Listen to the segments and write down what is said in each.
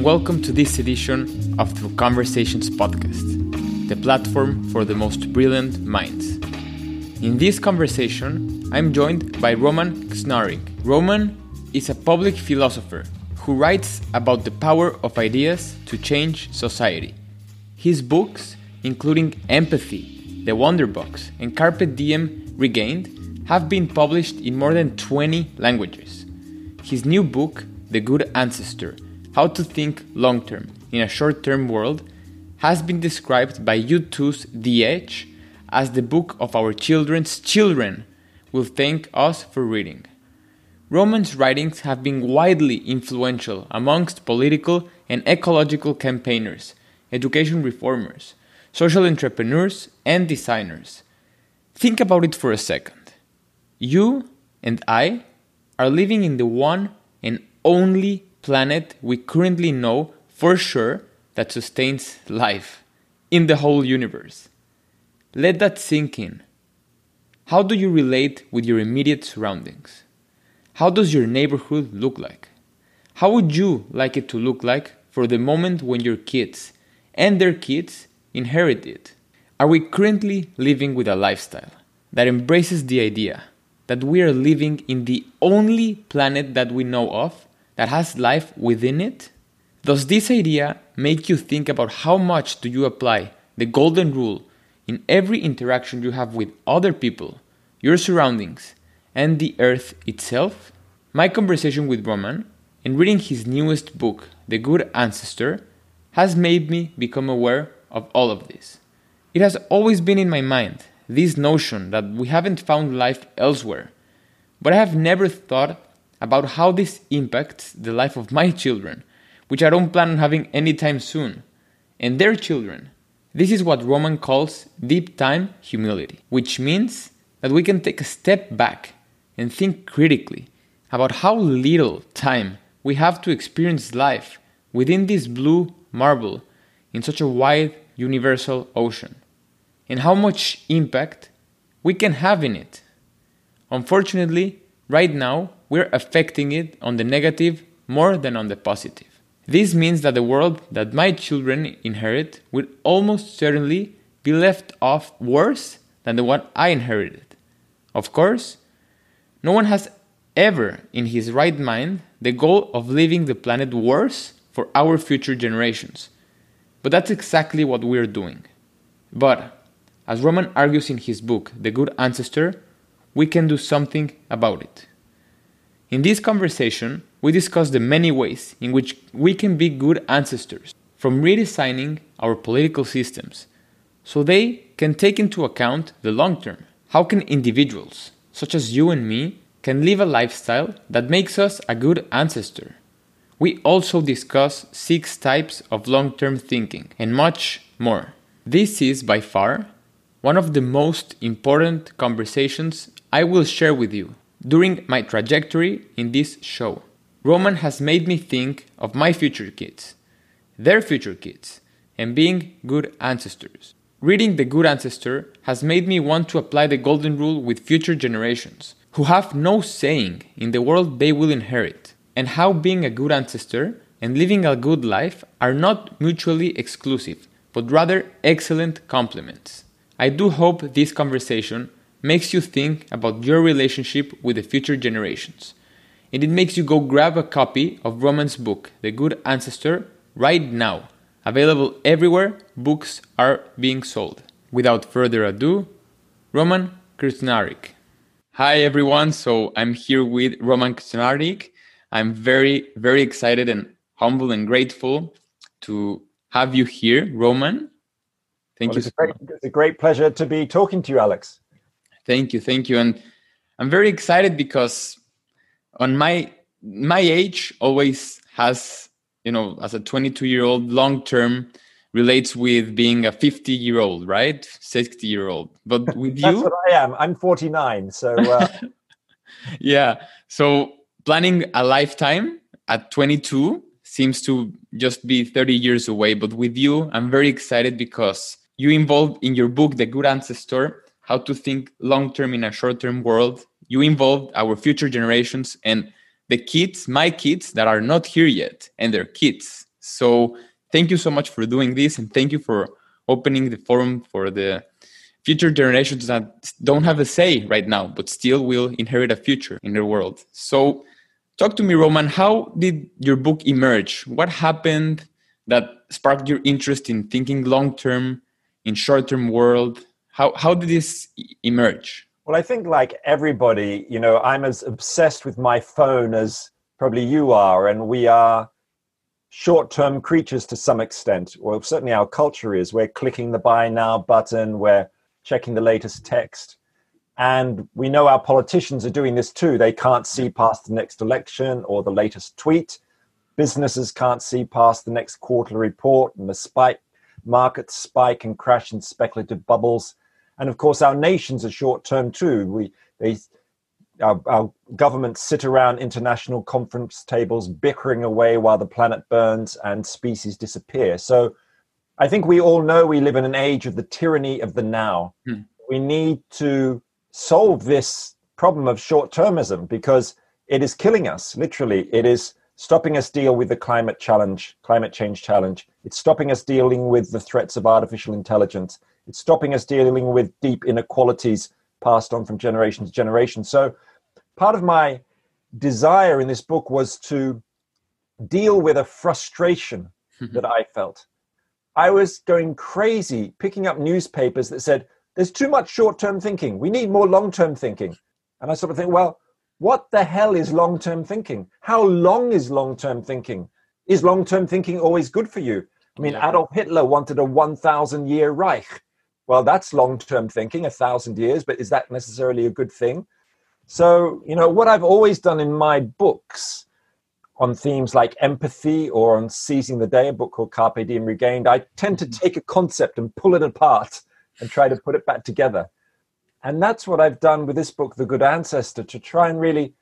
And welcome to this edition of the Conversations podcast, the platform for the most brilliant minds. In this conversation, I'm joined by Roman Krznaric. Roman is a public philosopher who writes about the power of ideas to change society. His books, including Empathy, The Wonder Box, and Carpe Diem Regained, have been published in more than 20 languages. His new book, The Good Ancestor How to Think Long Term in a Short Term World, has been described by U2's The Edge as the book of our children's children will thank us for reading. Roman's writings have been widely influential amongst political and ecological campaigners, education reformers, social entrepreneurs, and designers. Think about it for a second. You and I are living in the one and only planet we currently know for sure that sustains life in the whole universe. Let that sink in. How do you relate with your immediate surroundings? How does your neighborhood look like? How would you like it to look like for the moment when your kids and their kids inherit it? Are we currently living with a lifestyle that embraces the idea that we are living in the only planet that we know of that has life within it? Does this idea make you think about how much do you apply the golden rule in every interaction you have with other people, your surroundings, and the earth itself? My conversation with Roman and reading his newest book, The Good Ancestor, has made me become aware of all of this. It has always been in my mind, this notion that we haven't found life elsewhere, but I have never thought about how this impacts the life of my children, which I don't plan on having anytime soon, and their children. This is what Roman calls deep time humility, which means that we can take a step back and think critically about how little time we have to experience life within this blue marble in such a wide universal ocean, and how much impact we can have in it. Unfortunately, right now, we're affecting it on the negative more than on the positive. This means that the world that my children inherit will almost certainly be left off worse than the one I inherited. Of course, no one has ever in his right mind the goal of leaving the planet worse for our future generations. But that's exactly what we're doing. But, as Roman argues in his book, The Good Ancestor, we can do something about it. In this conversation, we discuss the many ways in which we can be good ancestors, from redesigning our political systems so they can take into account the long term. How can individuals, such as you and me, can live a lifestyle that makes us a good ancestor? We also discuss six types of long term thinking and much more. This is by far one of the most important conversations I will share with you during my trajectory in this show. Roman has made me think of my future kids, their future kids, and being good ancestors. Reading The Good Ancestor has made me want to apply the golden rule with future generations, who have no saying in the world they will inherit, and how being a good ancestor and living a good life are not mutually exclusive, but rather excellent complements. I do hope this conversation makes you think about your relationship with the future generations. And it makes you go grab a copy of Roman's book, The Good Ancestor, right now. Available everywhere books are being sold. Without further ado, Roman Krznaric. Hi everyone, so I'm here with Roman Krznaric. I'm very, very excited and humble and grateful to have you here, Roman. Thank well, you. It's a, great, it's a great pleasure to be talking to you, Alex. Thank you, thank you, and I'm very excited because on my my age always has you know as a 22 year old long term relates with being a 50 year old right? 60 year old but with you what i am. I'm 49 so uh... yeah. So planning a lifetime at 22 seems to just be 30 years away. But with you i'm very excited because you involved in your book the good ancestor how to think long term in a short term world you involved our future generations and the kids, my kids that are not here yet, and their kids. So thank you so much for doing this, and thank you for opening the forum for the future generations that don't have a say right now, but still will inherit a future in the world. So, talk to me, Roman. How did your book emerge? What happened that sparked your interest in thinking long term, in short term world? How how did this emerge? Well, I think like everybody, you know, I'm as obsessed with my phone as probably you are, and we are short term creatures to some extent. Well, certainly our culture is. We're clicking the buy now button, we're checking the latest text. And we know our politicians are doing this too. They can't see past the next election or the latest tweet. Businesses can't see past the next quarterly report and the spike, markets spike and crash in speculative bubbles. And of course, our nations are short term too. We, they, our, our governments sit around international conference tables bickering away while the planet burns and species disappear. So I think we all know we live in an age of the tyranny of the now. Hmm. We need to solve this problem of short termism because it is killing us, literally. It is stopping us deal with the climate challenge, climate change challenge. It's stopping us dealing with the threats of artificial intelligence. It's stopping us dealing with deep inequalities passed on from generation to generation. So part of my desire in this book was to deal with a frustration mm-hmm. that I felt I was going crazy picking up newspapers that said, there's too much short term thinking. We need more long term thinking. And I sort of think, well, what the hell is long term thinking? How long is long term thinking? Is long term thinking always good for you? I mean, yeah. Adolf Hitler wanted a 1,000 year Reich. Well, that's long term thinking, a thousand years, but is that necessarily a good thing? So, you know, what I've always done in my books on themes like empathy or on seizing the day, a book called Carpe Diem Regained, I tend to mm-hmm. take a concept and pull it apart and try to put it back together. And that's what I've done with this book, The Good Ancestor, to try and really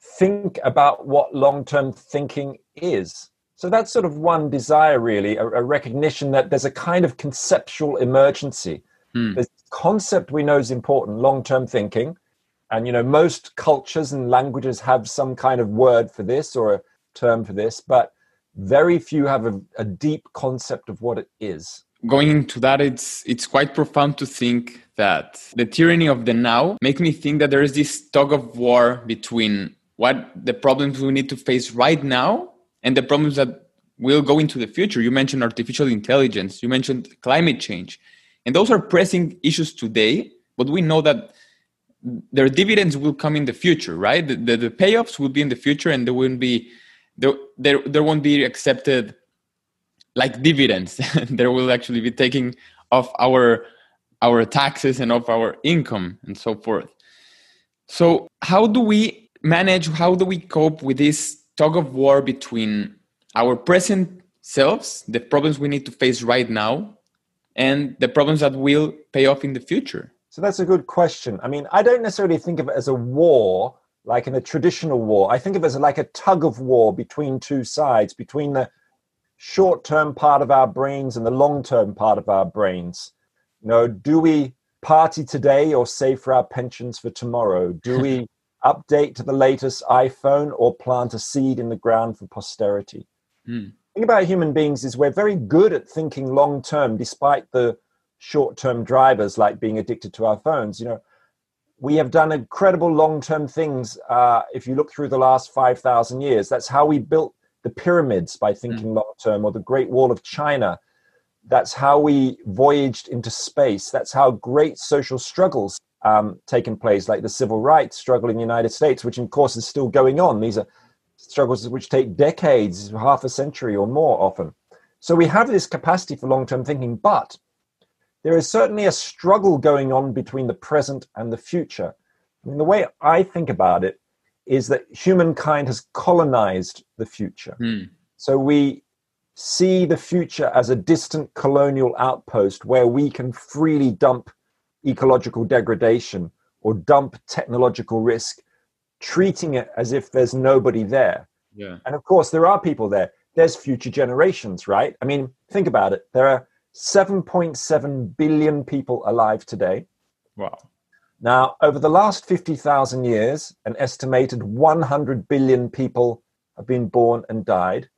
think about what long term thinking is. So that's sort of one desire, really, a, a, recognition that there's a kind of conceptual emergency. Hmm. There's a concept we know is important, long term thinking, and you know most cultures and languages have some kind of word for this or a term for this but very few have a, a deep concept of what it is. Going into that it's it's quite profound to think that the tyranny of the now make me think that there is this tug of war between what the problems we need to face right now and the problems that will go into the future you mentioned artificial intelligence you mentioned climate change and those are pressing issues today but we know that their dividends will come in the future, right? The, the, the payoffs will be in the future, and there won't be there there, there won't be accepted like dividends. there will actually be taking off our our taxes and of our income and so forth. So how do we manage? How do we cope with this tug of war between our present selves, the problems we need to face right now, and the problems that will pay off in the future? So that's a good question. I mean, I don't necessarily think of it as a war, like in a traditional war. I think of it as like a tug of war between two sides, between the short term part of our brains and the long term part of our brains. You know, do we party today or save for our pensions for tomorrow? Do we update to the latest iPhone or plant a seed in the ground for posterity? Hmm. The thing about human beings is we're very good at thinking long term, despite the short-term drivers like being addicted to our phones you know we have done incredible long-term things uh, if you look through the last 5000 years that's how we built the pyramids by thinking mm. long-term or the great wall of china that's how we voyaged into space that's how great social struggles um, taken place like the civil rights struggle in the united states which of course is still going on these are struggles which take decades half a century or more often so we have this capacity for long-term thinking but there is certainly a struggle going on between the present and the future. I mean, the way I think about it is that humankind has colonized the future. Mm. So we see the future as a distant colonial outpost where we can freely dump ecological degradation or dump technological risk, treating it as if there's nobody there. Yeah. And of course, there are people there. There's future generations, right? I mean, think about it. There are 7.7 billion people alive today. Wow. Now, over the last 50,000 years, an estimated 100 billion people have been born and died.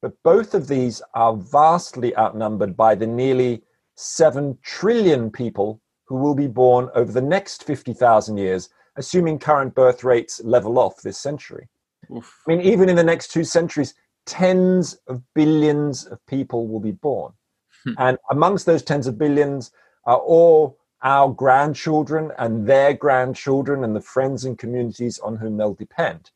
But both of these are vastly outnumbered by the nearly 7 trillion people who will be born over the next 50,000 years, assuming current birth rates level off this century. Oof. I mean, even in the next two centuries, tens of billions of people will be born. Hmm. And amongst those tens of billions are all our grandchildren and their grandchildren and the friends and communities on whom they'll depend.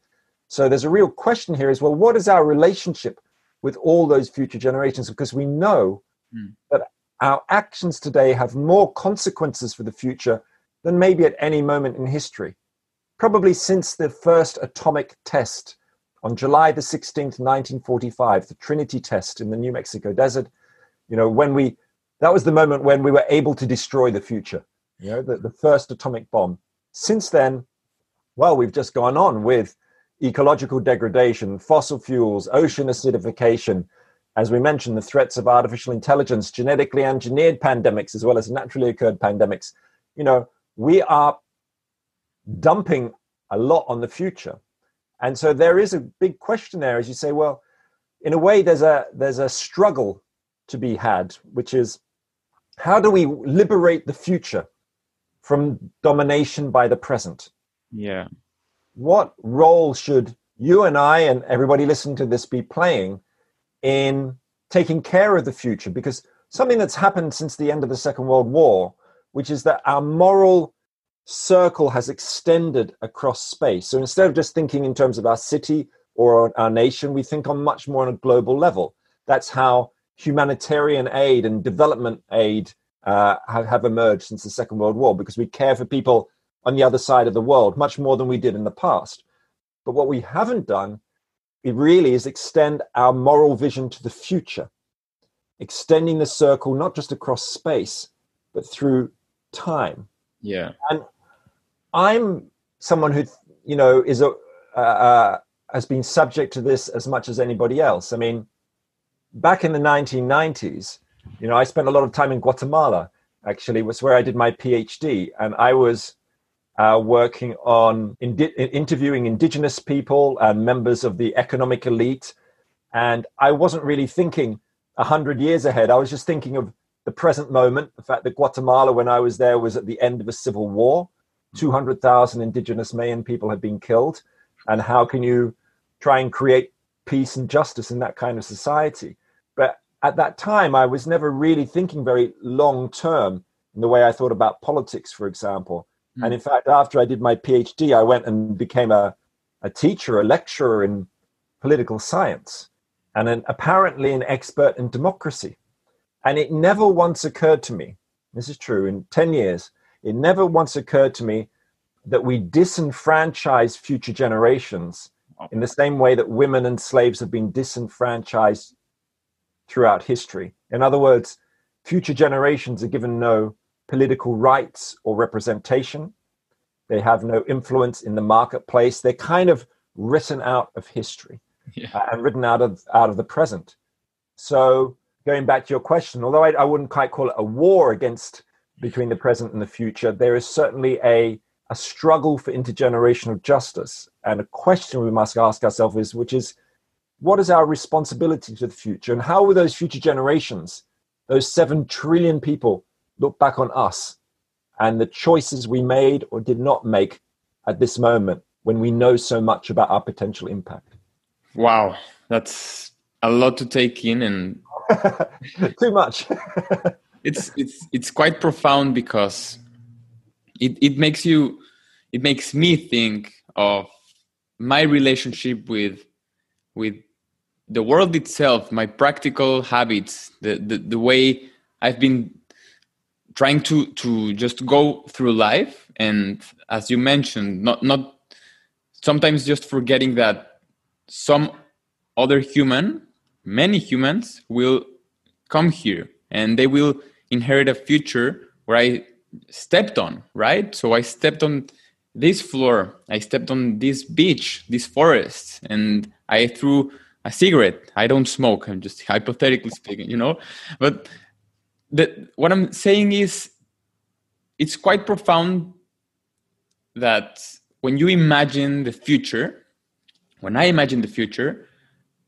So there's a real question here is well, what is our relationship with all those future generations? Because we know mm. that our actions today have more consequences for the future than maybe at any moment in history. Probably since the first atomic test on July the 16th, 1945, the Trinity test in the New Mexico desert, you know, when we that was the moment when we were able to destroy the future, you know, the, the first atomic bomb. Since then, well, we've just gone on with ecological degradation, fossil fuels, ocean acidification, as we mentioned, the threats of artificial intelligence, genetically engineered pandemics, as well as naturally occurred pandemics. You know, we are dumping a lot on the future. And so there is a big question there as you say, well, in a way, there's a there's a struggle to be had, which is how do we liberate the future from domination by the present? Yeah. What role should you and I and everybody listening to this be playing in taking care of the future? Because something that's happened since the end of the Second World War, which is that our moral circle has extended across space. So instead of just thinking in terms of our city or our nation, we think on much more on a global level. That's how humanitarian aid and development aid uh, have, have emerged since the Second World War because we care for people on the other side of the world much more than we did in the past. But what we haven't done, it really is extend our moral vision to the future, extending the circle not just across space, but through time. Yeah. And I'm someone who, you know, is a, uh, uh, has been subject to this as much as anybody else. I mean, back in the 1990s, you know, I spent a lot of time in Guatemala. Actually, was where I did my PhD, and I was uh, working on indi- interviewing indigenous people and members of the economic elite. And I wasn't really thinking a hundred years ahead. I was just thinking of the present moment. The fact that Guatemala, when I was there, was at the end of a civil war. 200,000 indigenous Mayan people had been killed. And how can you try and create peace and justice in that kind of society? But at that time, I was never really thinking very long term in the way I thought about politics, for example. Mm. And in fact, after I did my PhD, I went and became a, a teacher, a lecturer in political science, and an, apparently an expert in democracy. And it never once occurred to me, this is true, in 10 years, it never once occurred to me that we disenfranchise future generations in the same way that women and slaves have been disenfranchised throughout history. In other words, future generations are given no political rights or representation. They have no influence in the marketplace. They're kind of written out of history yeah. uh, and written out of out of the present. So, going back to your question, although I, I wouldn't quite call it a war against between the present and the future, there is certainly a a struggle for intergenerational justice and a question we must ask ourselves is which is what is our responsibility to the future and how will those future generations those 7 trillion people look back on us and the choices we made or did not make at this moment when we know so much about our potential impact. Wow that's a lot to take in and too much. It's it's it's quite profound because it, it makes you it makes me think of my relationship with with the world itself, my practical habits, the, the, the way I've been trying to to just go through life and as you mentioned not not sometimes just forgetting that some other human many humans will come here and they will inherit a future where i stepped on right so i stepped on this floor i stepped on this beach this forest and i threw a cigarette. I don't smoke. I'm just hypothetically speaking, you know. But what I'm saying is, it's quite profound that when you imagine the future, when I imagine the future,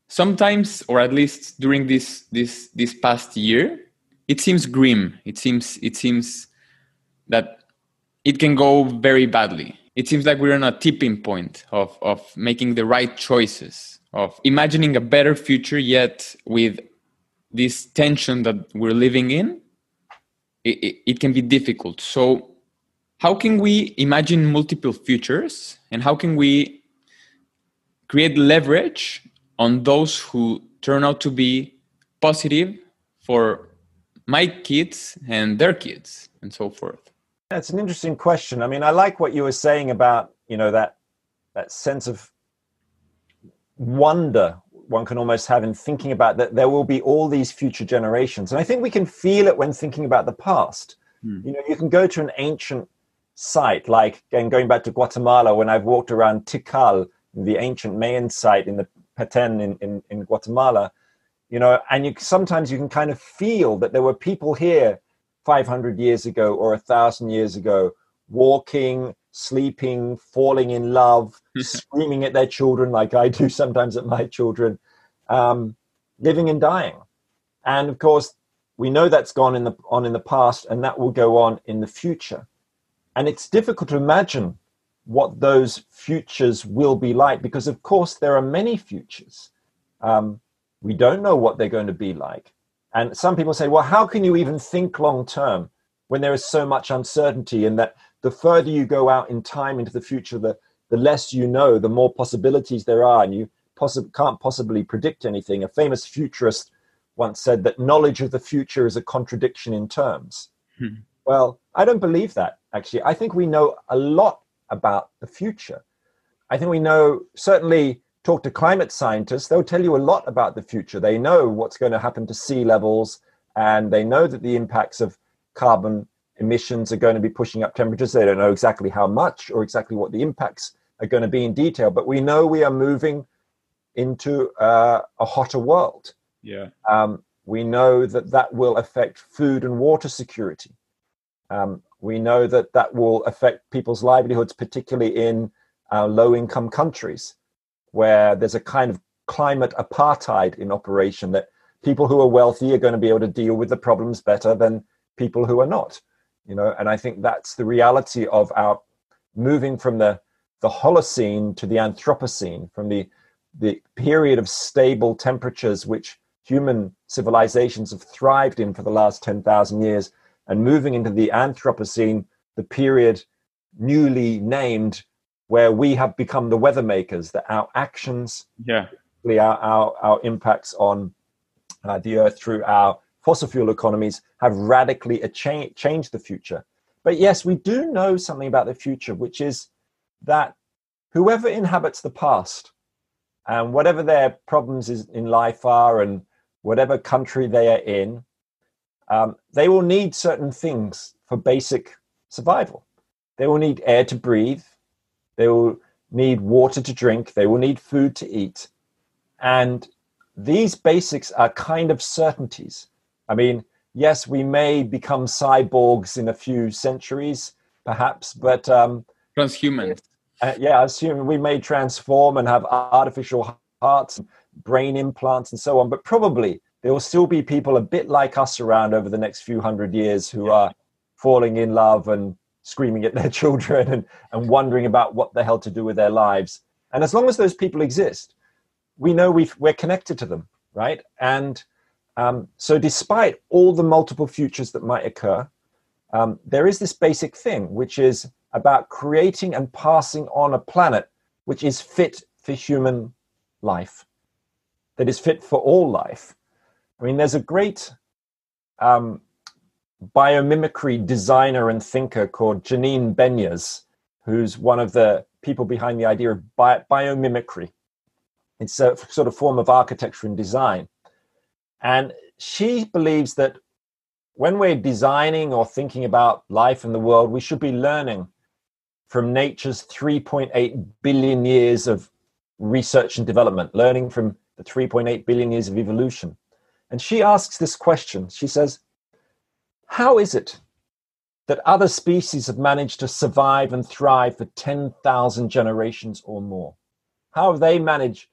sometimes, or at least during this this this past year, it seems grim. It seems it seems that it can go very badly. It seems like we're on a tipping point of of making the right choices, of imagining a better future, yet with this tension that we're living in, it, it, it can be difficult. So, how can we imagine multiple futures, and how can we create leverage on those who turn out to be positive for my kids and their kids and so forth that's an interesting question i mean i like what you were saying about you know that that sense of wonder one can almost have in thinking about that there will be all these future generations and i think we can feel it when thinking about the past hmm. you know you can go to an ancient site like and going back to guatemala when i've walked around tikal the ancient mayan site in the Petén in, in, in Guatemala, you know, and you sometimes you can kind of feel that there were people here 500 years ago or a thousand years ago walking, sleeping, falling in love, screaming at their children like I do sometimes at my children, um, living and dying. And of course, we know that's gone in the on in the past, and that will go on in the future. And it's difficult to imagine what those futures will be like because of course there are many futures um, we don't know what they're going to be like and some people say well how can you even think long term when there is so much uncertainty and that the further you go out in time into the future the, the less you know the more possibilities there are and you possi- can't possibly predict anything a famous futurist once said that knowledge of the future is a contradiction in terms hmm. well i don't believe that actually i think we know a lot about the future. I think we know, certainly, talk to climate scientists, they'll tell you a lot about the future. They know what's going to happen to sea levels, and they know that the impacts of carbon emissions are going to be pushing up temperatures. They don't know exactly how much or exactly what the impacts are going to be in detail, but we know we are moving into uh, a hotter world. Yeah. Um, we know that that will affect food and water security. Um, we know that that will affect people's livelihoods, particularly in uh, low income countries where there's a kind of climate apartheid in operation that people who are wealthy are going to be able to deal with the problems better than people who are not you know and i think that's the reality of our moving from the the holocene to the anthropocene from the the period of stable temperatures which human civilizations have thrived in for the last 10,000 years and moving into the Anthropocene, the period newly named where we have become the weather makers, that our actions, yeah, our, our, our impacts on uh, the earth through our fossil fuel economies have radically cha- changed the future. But yes, we do know something about the future, which is that whoever inhabits the past and whatever their problems is in life are and whatever country they are in, um, they will need certain things for basic survival. They will need air to breathe. They will need water to drink. They will need food to eat. And these basics are kind of certainties. I mean, yes, we may become cyborgs in a few centuries, perhaps, but um, transhuman. Uh, yeah, I assume we may transform and have artificial hearts, brain implants, and so on. But probably there will still be people a bit like us around over the next few hundred years who yeah. are falling in love and screaming at their children and, and wondering about what the hell to do with their lives. And as long as those people exist, we know we we're connected to them, right? And um, so, despite all the multiple futures that might occur, um, there is this basic thing, which is about creating and passing on a planet which is fit for human life, that is fit for all life. I mean, there's a great um, biomimicry designer and thinker called Janine Benyus, who's one of the people behind the idea of bi- biomimicry. It's a sort of form of architecture and design. And she believes that when we're designing or thinking about life in the world, we should be learning from nature's 3.8 billion years of research and development, learning from the 3.8 billion years of evolution. And she asks this question. She says, How is it that other species have managed to survive and thrive for 10,000 generations or more. How have they managed,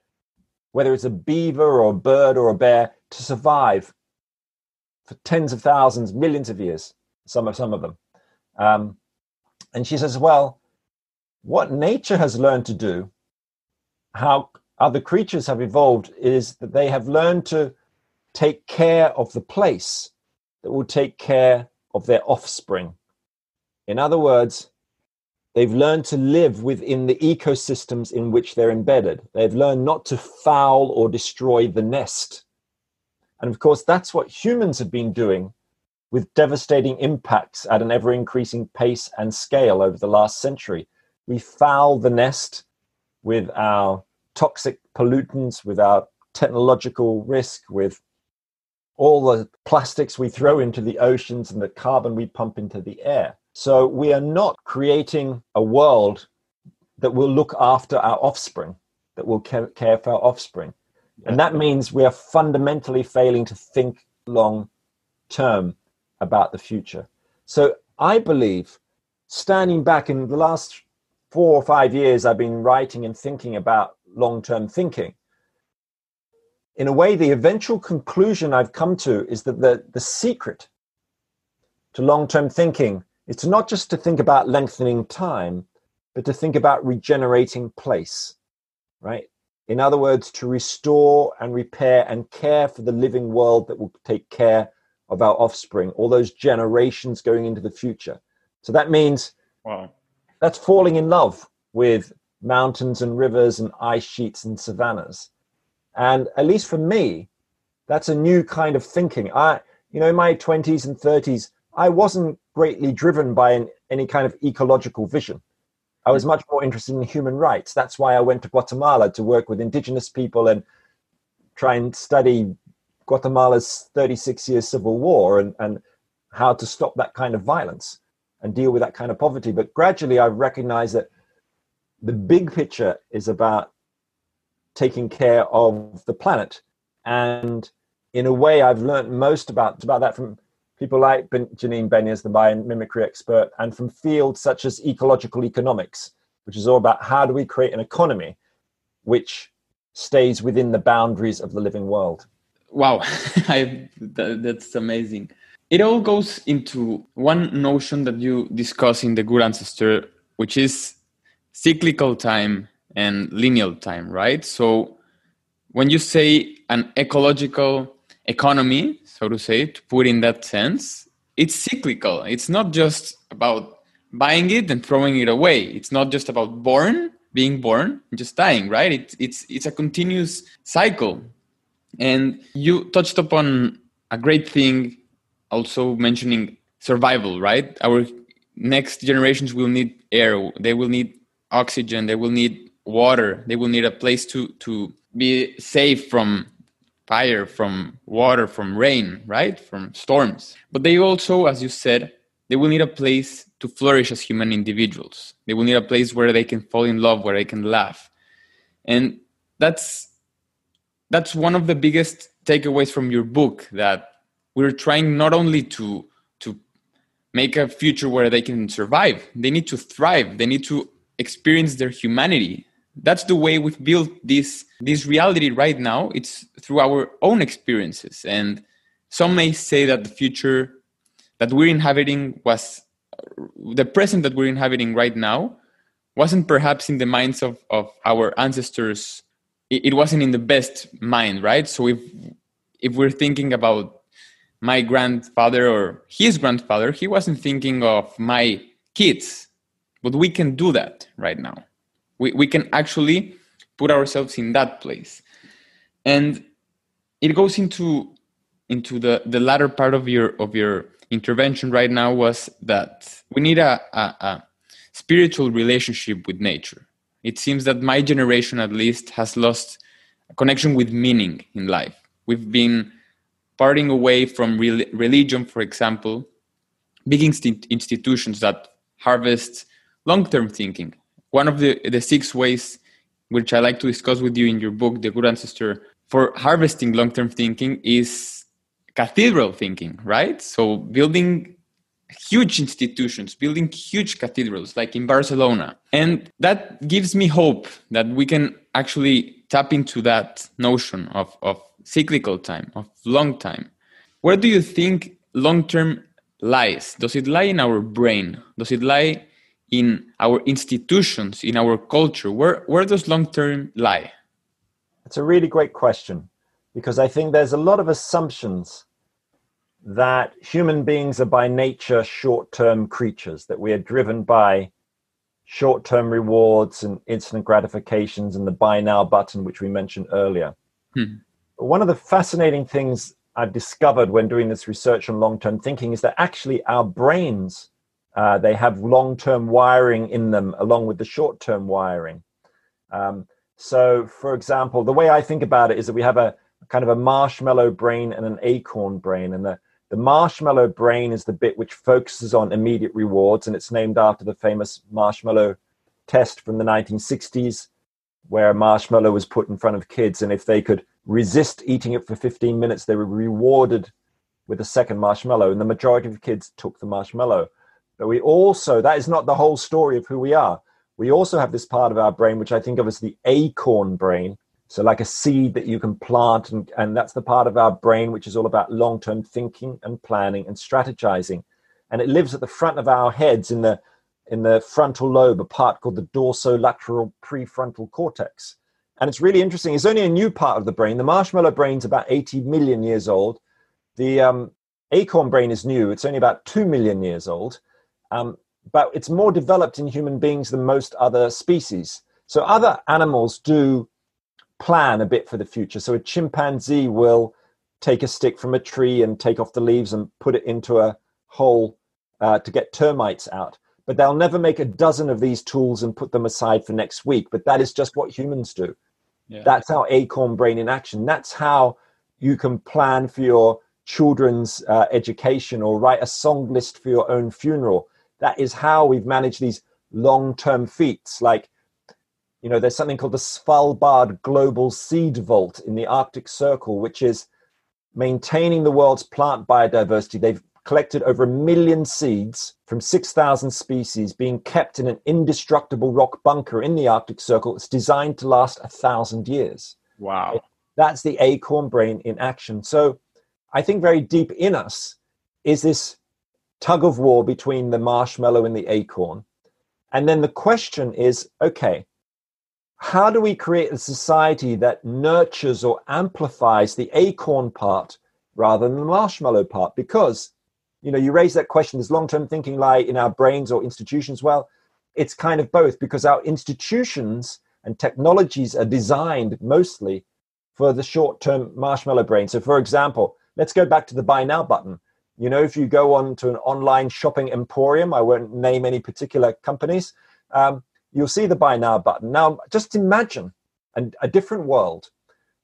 whether it's a beaver or a bird or a bear, to survive for tens of thousands, millions of years? Some of some of them. Um, and she says, well, what nature has learned to do, how other creatures have evolved, is that they have learned to take care of the place that will take care of their offspring. In other words, they've learned to live within the ecosystems in which they're embedded. They've learned not to foul or destroy the nest. And of course, that's what humans have been doing with devastating impacts at an ever increasing pace and scale over the last century. We foul the nest with our toxic pollutants, with our technological risk, with all the plastics we throw into the oceans and the carbon we pump into the air. So we are not creating a world that will look after our offspring, that will care for our offspring. And that means we are fundamentally failing to think long term about the future. So I believe, standing back in the last four or five years, I've been writing and thinking about long term thinking in a way, the eventual conclusion I've come to is that the, the secret to long term thinking is not just to think about lengthening time, but to think about regenerating place, right? In other words, to restore and repair and care for the living world that will take care of our offspring, all those generations going into the future. So that means wow. that's falling in love with mountains and rivers and ice sheets and savannas. And at least for me, that's a new kind of thinking. I, you know, in my 20s and 30s, I wasn't greatly driven by an, any kind of ecological vision. I was much more interested in human rights. That's why I went to Guatemala to work with indigenous people and try and study Guatemala's 36 years civil war and, and how to stop that kind of violence and deal with that kind of poverty. But gradually, I've recognized that the big picture is about taking care of the planet. And in a way, I've learned most about, about that from people like Janine Benyus, the biomimicry expert, and from fields such as ecological economics, which is all about how do we create an economy which stays within the boundaries of the living world. Wow, I, that, that's amazing. It all goes into one notion that you discuss in the Good Ancestor, which is cyclical time and lineal time, right? So when you say an ecological economy, so to say, to put in that sense, it's cyclical. It's not just about buying it and throwing it away. It's not just about born, being born, just dying, right? It, it's it's a continuous cycle. And you touched upon a great thing, also mentioning survival, right? Our next generations will need air, they will need oxygen, they will need water they will need a place to to be safe from fire from water from rain right? From storms. But they also as you said they will need a place to flourish as human individuals. They will need a place where they can fall in love where they can laugh. And that's that's one of the biggest takeaways from your book that we're trying not only to to make a future where they can survive. They need to thrive. They need to experience their humanity that's the way we've built this this reality right now. It's through our own experiences. And some may say that the future that we're inhabiting was the present that we're inhabiting right now wasn't perhaps in the minds of, of our ancestors. It, wasn't in the best mind right? So if if we're thinking about my grandfather or his grandfather he wasn't thinking of my kids. But we can do that right now we, we can actually put ourselves in that place. And it goes into into the the latter part of your of your intervention right now was that we need a, a, a spiritual relationship with nature. It seems that my generation at least has lost a connection with meaning in life. We've been parting away from re- religion for example big inst- institutions that harvest long-term thinking one of the, the six ways which I like to discuss with you in your book, The Good Ancestor, for harvesting long term thinking is cathedral thinking, right? So building huge institutions, building huge cathedrals like in Barcelona. And that gives me hope that we can actually tap into that notion of, of cyclical time, of long time. Where do you think long term lies? Does it lie in our brain? Does it lie in our institutions, in our culture? Where, where does long term lie? It's a really great question because I think there's a lot of assumptions that human beings are by nature short term creatures, that we are driven by short term rewards and instant gratifications and the buy now button, which we mentioned earlier. Hmm. One of the fascinating things I've discovered when doing this research on long term thinking is that actually our brains. Uh, they have long-term wiring in them along with the short-term wiring. Um, so, for example, the way I think about it is that we have a kind of a marshmallow brain and an acorn brain, and the the marshmallow brain is the bit which focuses on immediate rewards, and it's named after the famous marshmallow test from the 1960s, where a marshmallow was put in front of kids, and if they could resist eating it for 15 minutes, they were rewarded with a second marshmallow, and the majority of kids took the marshmallow. But we also, that is not the whole story of who we are. We also have this part of our brain, which I think of as the acorn brain, so, like a seed that you can plant, and, and that's the part of our brain which is all about long term thinking and planning and strategizing. And it lives at the front of our heads in the, in the frontal lobe, a part called the dorsolateral prefrontal cortex. And it's really interesting. It's only a new part of the brain. The marshmallow brain's about 80 million years old. The um, acorn brain is new, it's only about 2 million years old. Um, but it's more developed in human beings than most other species. So, other animals do plan a bit for the future. So a chimpanzee will take a stick from a tree and take off the leaves and put it into a hole uh, to get termites out. But they'll never make a dozen of these tools and put them aside for next week. But that is just what humans do. Yeah. That's our acorn brain in action. That's how you can plan for your children's uh, education or write a song list for your own funeral. That is how we've managed these long term feats like you know, there's something called the Svalbard Global Seed Vault in the Arctic Circle, which is maintaining the world's plant biodiversity. They've collected over a million seeds from 6,000 species being kept in an indestructible rock bunker in the Arctic Circle. It's designed to last a thousand years. Wow. That's the acorn brain in action. So I think very deep in us is this tug of war between the marshmallow and the acorn. And then the question is okay, how do we create a society that nurtures or amplifies the acorn part rather than the marshmallow part? Because, you know, you raise that question does long term thinking lie in our brains or institutions? Well, it's kind of both because our institutions and technologies are designed mostly for the short term marshmallow brain. So, for example, let's go back to the buy now button. You know, if you go on to an online shopping emporium, I won't name any particular companies, um, you'll see the buy now button. Now, just imagine a, a different world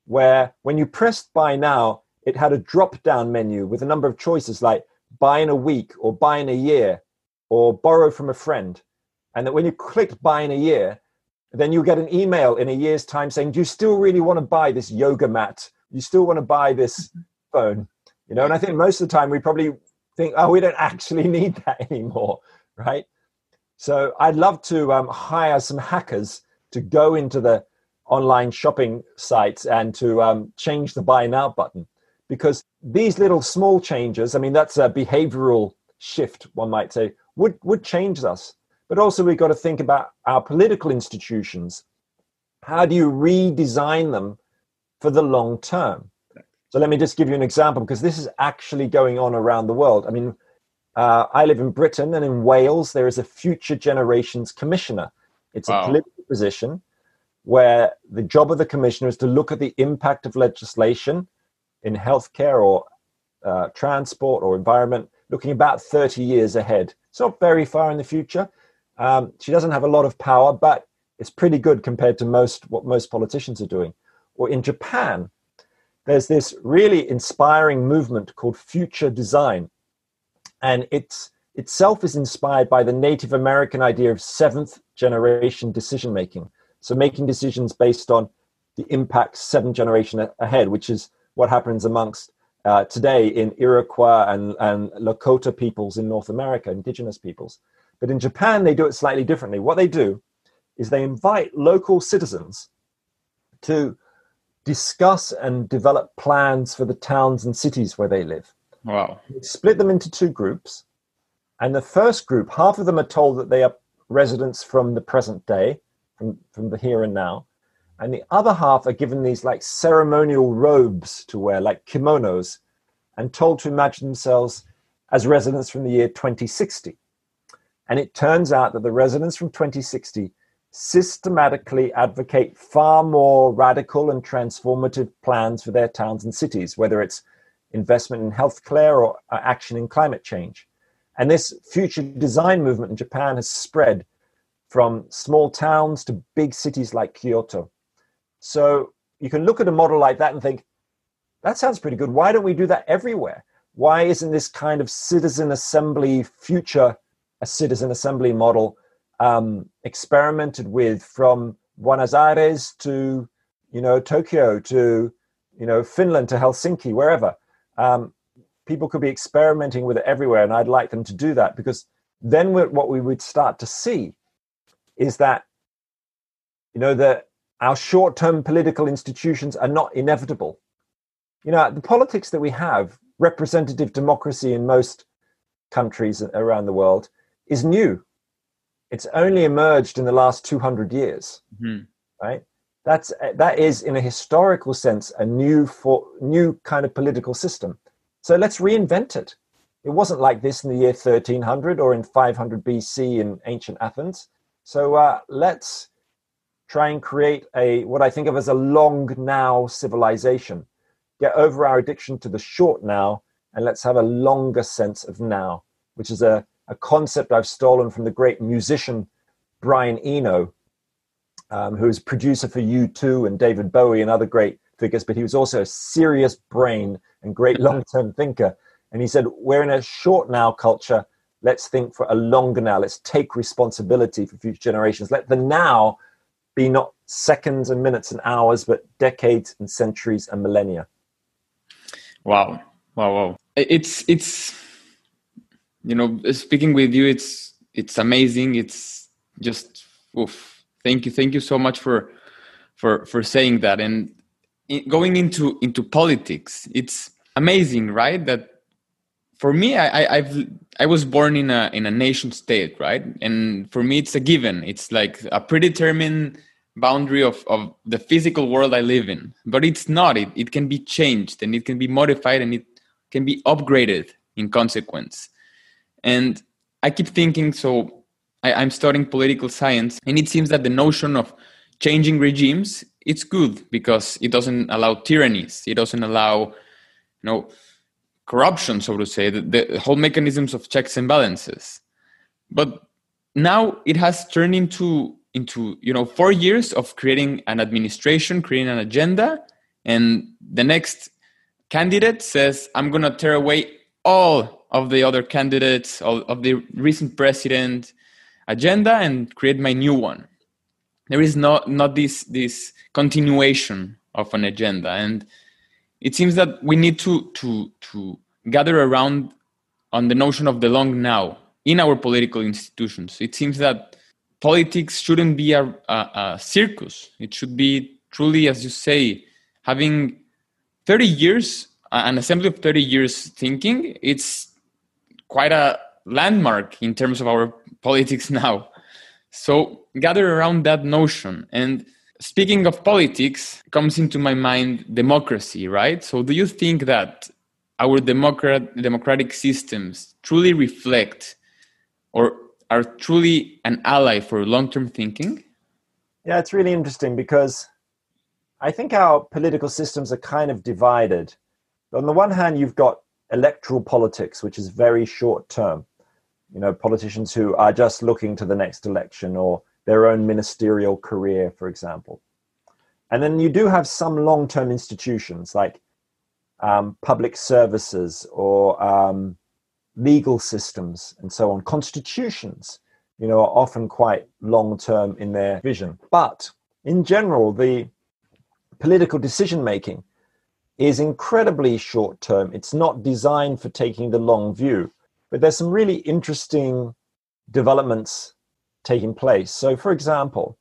where when you pressed buy now, it had a drop down menu with a number of choices like buy in a week or buy in a year or borrow from a friend. And that when you clicked buy in a year, then you get an email in a year's time saying, Do you still really want to buy this yoga mat? You still want to buy this phone? You know, and I think most of the time we probably think, Oh, we don't actually need that anymore, right? So I'd love to um, hire some hackers to go into the online shopping sites and to um, change the buy now button because these little small changes, I mean, that's a behavioral shift, one might say, would, would change us. But also, we've got to think about our political institutions. How do you redesign them for the long term? So, let me just give you an example because this is actually going on around the world. I mean, uh, I live in Britain, and in Wales, there is a Future Generations Commissioner. It's wow. a political position where the job of the commissioner is to look at the impact of legislation in healthcare or uh, transport or environment, looking about 30 years ahead. It's not very far in the future. Um, she doesn't have a lot of power, but it's pretty good compared to most what most politicians are doing. Or in Japan, there's this really inspiring movement called future design and it's itself is inspired by the Native American idea of seventh generation decision making. So making decisions based on the impact seven generation ahead, which is what happens amongst uh, today in Iroquois and, and Lakota peoples in North America, indigenous peoples. But in Japan, they do it slightly differently. What they do is they invite local citizens to discuss and develop plans for the towns and cities where they live. Wow. Split them into two groups. And the first group, half of them are told that they are residents from the present day, from, from the here and now. And the other half are given these like ceremonial robes to wear, like kimonos, and told to imagine themselves as residents from the year 2060. And it turns out that the residents from 2060 systematically advocate far more radical and transformative plans for their towns and cities, whether it's investment in healthcare or uh, action in climate change. And this future design movement in Japan has spread from small towns to big cities like Kyoto. So you can look at a model like that and think, that sounds pretty good. Why don't we do that everywhere? Why isn't this kind of citizen assembly future a citizen assembly model um, experimented with from Buenos Aires to you know Tokyo to you know Finland to Helsinki, wherever. Um, people could be experimenting with it everywhere, and I'd like them to do that because then what we would start to see is that you know that our short-term political institutions are not inevitable. You know, the politics that we have, representative democracy in most countries around the world, is new it's only emerged in the last 200 years mm-hmm. right? That's that is in a historical sense a new for new kind of political system. So let's reinvent it. It wasn't like this in the year 1300 or in 500 bc in ancient athens. So uh, let's try and create a what i think of as a long now civilization. Get over our addiction to the short now and let's have a longer sense of now which is a a concept I've stolen from the great musician Brian Eno, um, who was producer for U2 and David Bowie and other great figures, but he was also a serious brain and great long term thinker. And he said, We're in a short now culture. Let's think for a longer now. Let's take responsibility for future generations. Let the now be not seconds and minutes and hours, but decades and centuries and millennia. Wow. Wow. Wow. It's, it's, you know speaking with you it's it's amazing. It's just oof. thank you thank you so much for for for saying that. And going into into politics it's amazing right? That for me I, i've i was born in a in a nation state right? And for me it's a given. It's like a predetermined boundary of of the physical world i live in. But it's not. It, it can be changed and it can be modified and it can be upgraded in consequence and I keep thinking so I, I'm studying political science, and it seems that the notion of changing regimes it's good because it doesn't allow tyrannies, it doesn't allow you know corruption, so to say, the, the whole mechanisms of checks and balances. But now it has turned into into you know four years of creating an administration, creating an agenda, and the next candidate says, "I'm going to tear away all of the other candidates of, of the recent president agenda and create my new one. There is not not this this continuation of an agenda. And it seems that we need to to to gather around on the notion of the long now in our political institutions. It seems that politics shouldn't be a, a, a circus. It should be truly as you say having 30 years an assembly of 30 years thinking. It's quite a landmark in terms of our politics now. So gather around that notion. And speaking of politics, comes into my mind democracy, right? So do you think that our democrat, democratic systems truly reflect or are truly an ally for long-term thinking? Yeah, it's really interesting because I think our political systems are kind of divided. On the one hand, you've got electoral politics, which is very short term. You know, politicians who are just looking to the next election or their own ministerial career, for example. And then you do have some long term institutions like um, public services or um, legal systems and so on. Constitutions, you know, are often quite long term in their vision. But in general, the political decision making is incredibly short term. It's not designed for taking the long view. But there's some really interesting developments taking place. So, for example,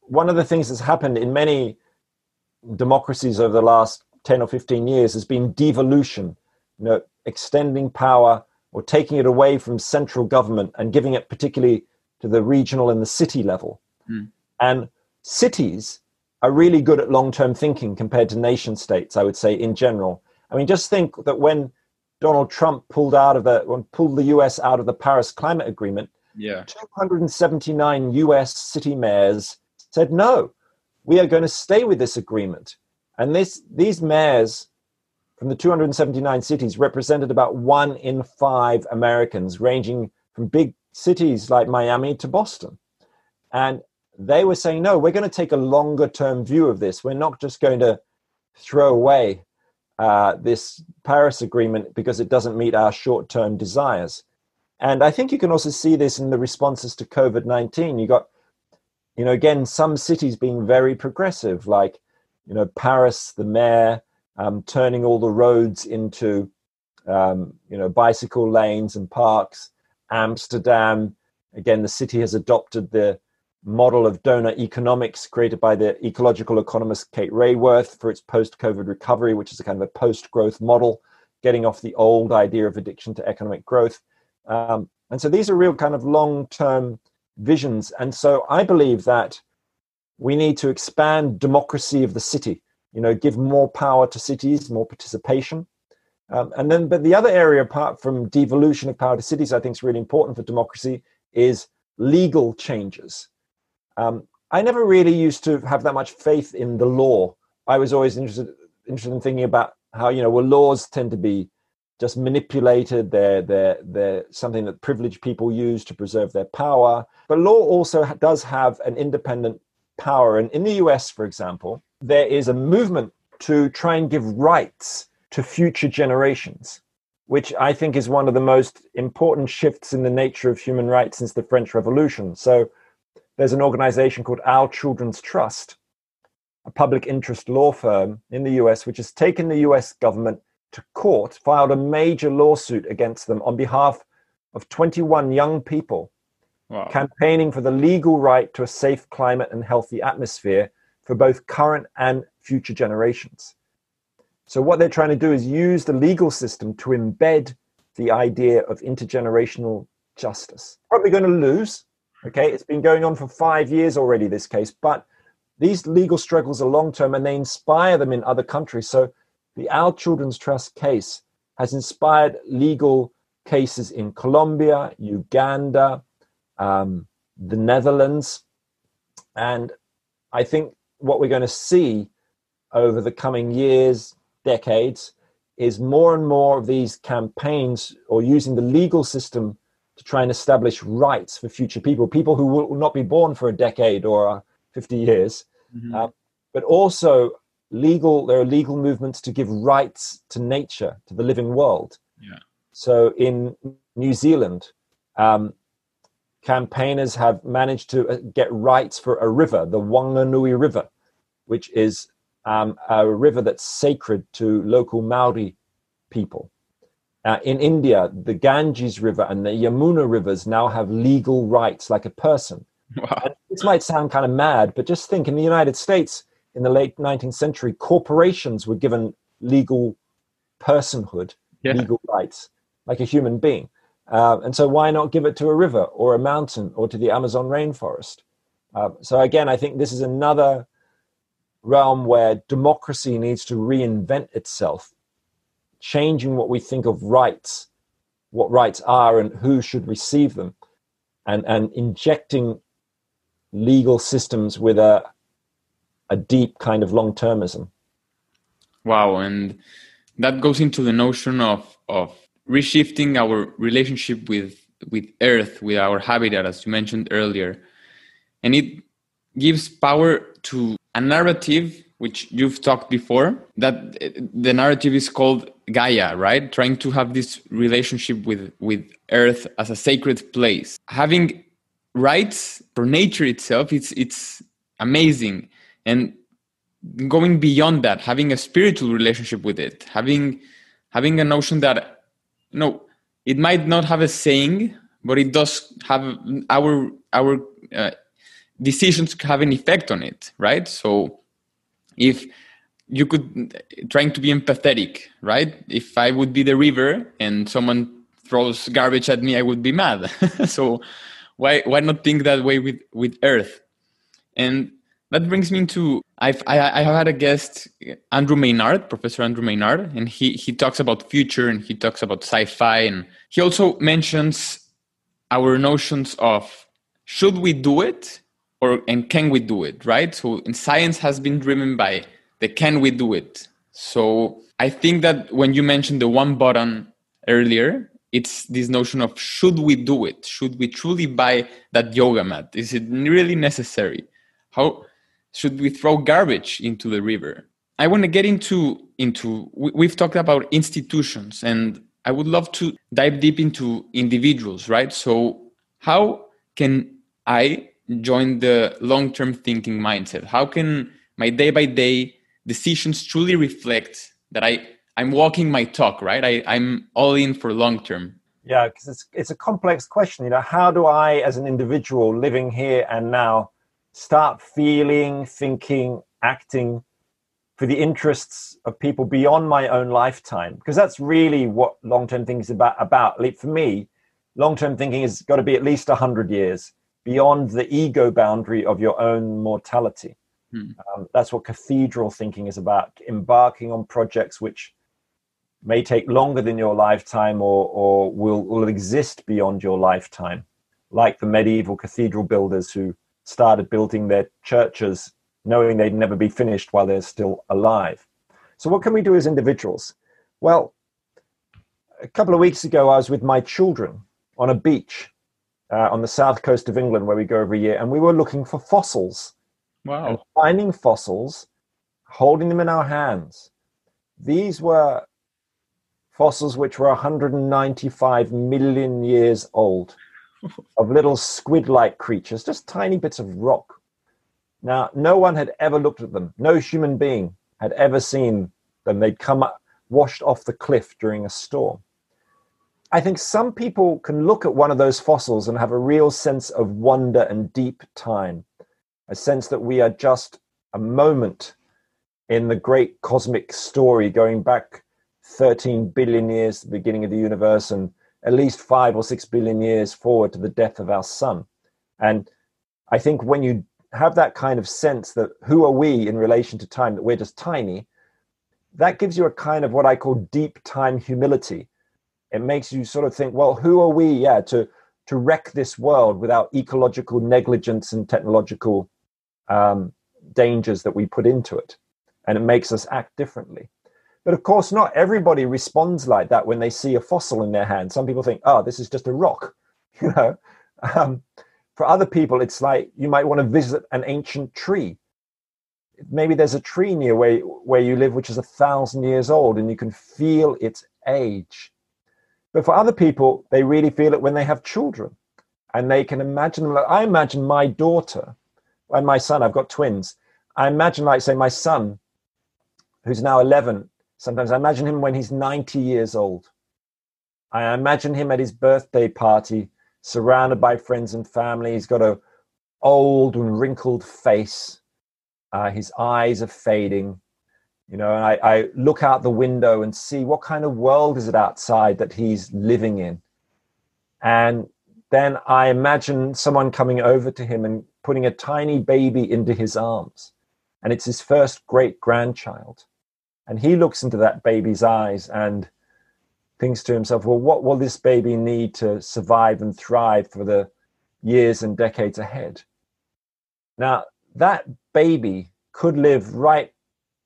one of the things that's happened in many democracies over the last 10 or 15 years has been devolution, you know, extending power or taking it away from central government and giving it particularly to the regional and the city level. Mm. And cities are really good at long term thinking compared to nation states, I would say, in general. I mean, just think that when Donald Trump pulled out of the when pulled the US out of the Paris Climate Agreement, yeah. 279 US city mayors said no, we are going to stay with this agreement. And this these mayors from the 279 cities represented about one in five Americans, ranging from big cities like Miami to Boston. And they were saying, no, we're going to take a longer term view of this. We're not just going to throw away uh, this Paris Agreement because it doesn't meet our short term desires. And I think you can also see this in the responses to COVID 19. You got, you know, again, some cities being very progressive, like, you know, Paris, the mayor, um, turning all the roads into, um, you know, bicycle lanes and parks. Amsterdam, again, the city has adopted the model of doughnut economics created by the ecological economist Kate Raworth for its post COVID recovery, which is a kind of a post growth model, getting off the old idea of addiction to economic growth. Um, and so these are real kind of long term visions. And so I believe that we need to expand democracy of the city, you know, give more power to cities, more participation. Um, and then, but the other area, apart from devolution of power to cities, I think is really important for democracy is legal changes. Um, I never really used to have that much faith in the law. I was always interested interested in thinking about how you know well laws tend to be just manipulated. They're they're they're something that privileged people use to preserve their power. But law also does have an independent power. And in the U.S., for example, there is a movement to try and give rights to future generations, which I think is one of the most important shifts in the nature of human rights since the French Revolution. So there's an organization called Our Children's Trust, a public interest law firm in the US, which has taken the US government to court, filed a major lawsuit against them on behalf of 21 young people wow. campaigning for the legal right to a safe climate and healthy atmosphere for both current and future generations. So, what they're trying to do is use the legal system to embed the idea of intergenerational justice. Probably going to lose, Okay, it's been going on for five years already, this case, but these legal struggles are long term and they inspire them in other countries. So the Our Children's Trust case has inspired legal cases in Colombia, Uganda, um, the Netherlands. And I think what we're going to see over the coming years, decades, is more and more of these campaigns or using the legal system to try and establish rights for future people, people who will not be born for a decade or uh, 50 years, mm-hmm. uh, but also legal. There are legal movements to give rights to nature, to the living world. Yeah. So in New Zealand, um, campaigners have managed to uh, get rights for a river, the Wanganui River, which is um, a river that's sacred to local Maori people. Uh, in India, the Ganges River and the Yamuna rivers now have legal rights like a person. Wow. this might sound kind of mad, but just think in the United States in the late 19th century, corporations were given legal personhood, yeah. legal rights, like a human being. Uh, and so, why not give it to a river or a mountain or to the Amazon rainforest? Uh, so, again, I think this is another realm where democracy needs to reinvent itself changing what we think of rights, what rights are, and who should receive them, and, and injecting legal systems with a, a deep kind of long termism. Wow. And that goes into the notion of, of reshifting our relationship with, with Earth, with our habitat, as you mentioned earlier. And it gives power to a narrative which you've talked before that the narrative is called gaia right? Trying to have this relationship with with earth as a sacred place. Having rights for nature itself it's it's amazing. And going beyond that, having a spiritual relationship with it, having having a notion that no it might not have a saying, but it does have our our uh, decisions have an effect on it, right? So if you could trying to be empathetic, right? If I would be the river and someone throws garbage at me, I would be mad. so why why not think that way with with Earth? And that brings me into I've I, I have had a guest Andrew Maynard, Professor Andrew Maynard, and he he talks about future and he talks about sci-fi and he also mentions our notions of should we do it or and can we do it, right? So in science has been driven by the can we do it. So I think that when you mentioned the one button earlier, it's this notion of should we do it? Should we truly buy that yoga mat? Is it really necessary? How should we throw garbage into the river? I want to get into into we've talked about institutions and I would love to dive deep into individuals, right? So how can I join the long-term thinking mindset? How can my day by day decisions truly reflect that I I'm walking my talk, right? I, I'm all in for long term. Yeah, because it's it's a complex question. You know, how do I, as an individual living here and now, start feeling, thinking, acting for the interests of people beyond my own lifetime? Because that's really what long term thinking is about. About for me, long term thinking has got to be at least hundred years beyond the ego boundary of your own mortality. Hmm. Um, that's what cathedral thinking is about embarking on projects which may take longer than your lifetime or, or will, will exist beyond your lifetime, like the medieval cathedral builders who started building their churches knowing they'd never be finished while they're still alive. So, what can we do as individuals? Well, a couple of weeks ago, I was with my children on a beach uh, on the south coast of England where we go every year, and we were looking for fossils Wow. finding fossils, holding them in our hands. These were fossils which were 195 million years old of little squid like creatures, just tiny bits of rock. Now, no one had ever looked at them. No human being had ever seen them. They'd come up, washed off the cliff during a storm. I think some people can look at one of those fossils and have a real sense of wonder and deep time a sense that we are just a moment in the great cosmic story going back 13 billion years to the beginning of the universe and at least five or six billion years forward to the death of our sun. And I think when you have that kind of sense that who are we in relation to time, that we're just tiny, that gives you a kind of what I call deep time humility. It makes you sort of think, well, who are we, yeah, to to wreck this world without ecological negligence and technological um, dangers that we put into it. And it makes us act differently. But of course, not everybody responds like that when they see a fossil in their hand. Some people think, oh, this is just a rock. You know, um, for other people, it's like you might want to visit an ancient tree. Maybe there's a tree near where, where you live which is a thousand years old and you can feel its age. But for other people, they really feel it when they have children and they can imagine them. Like, I imagine my daughter and my son, I've got twins. I imagine, like, say, my son, who's now 11, sometimes I imagine him when he's 90 years old. I imagine him at his birthday party, surrounded by friends and family. He's got a old and wrinkled face. Uh, his eyes are fading. You know, and I, I look out the window and see what kind of world is it outside that he's living in. And then I imagine someone coming over to him and putting a tiny baby into his arms. And it's his first great grandchild. And he looks into that baby's eyes and thinks to himself, well, what will this baby need to survive and thrive for the years and decades ahead? Now, that baby could live right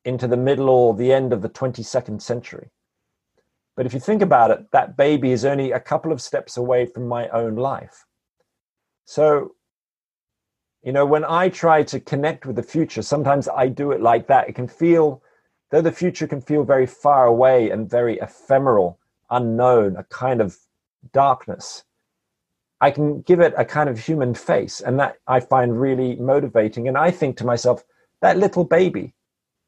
into the middle or the end of the 22nd century. But if you think about it, that baby is only a couple of steps away from my own life. So, you know, when I try to connect with the future, sometimes I do it like that. It can feel, though the future can feel very far away and very ephemeral, unknown, a kind of darkness. I can give it a kind of human face, and that I find really motivating. And I think to myself, that little baby,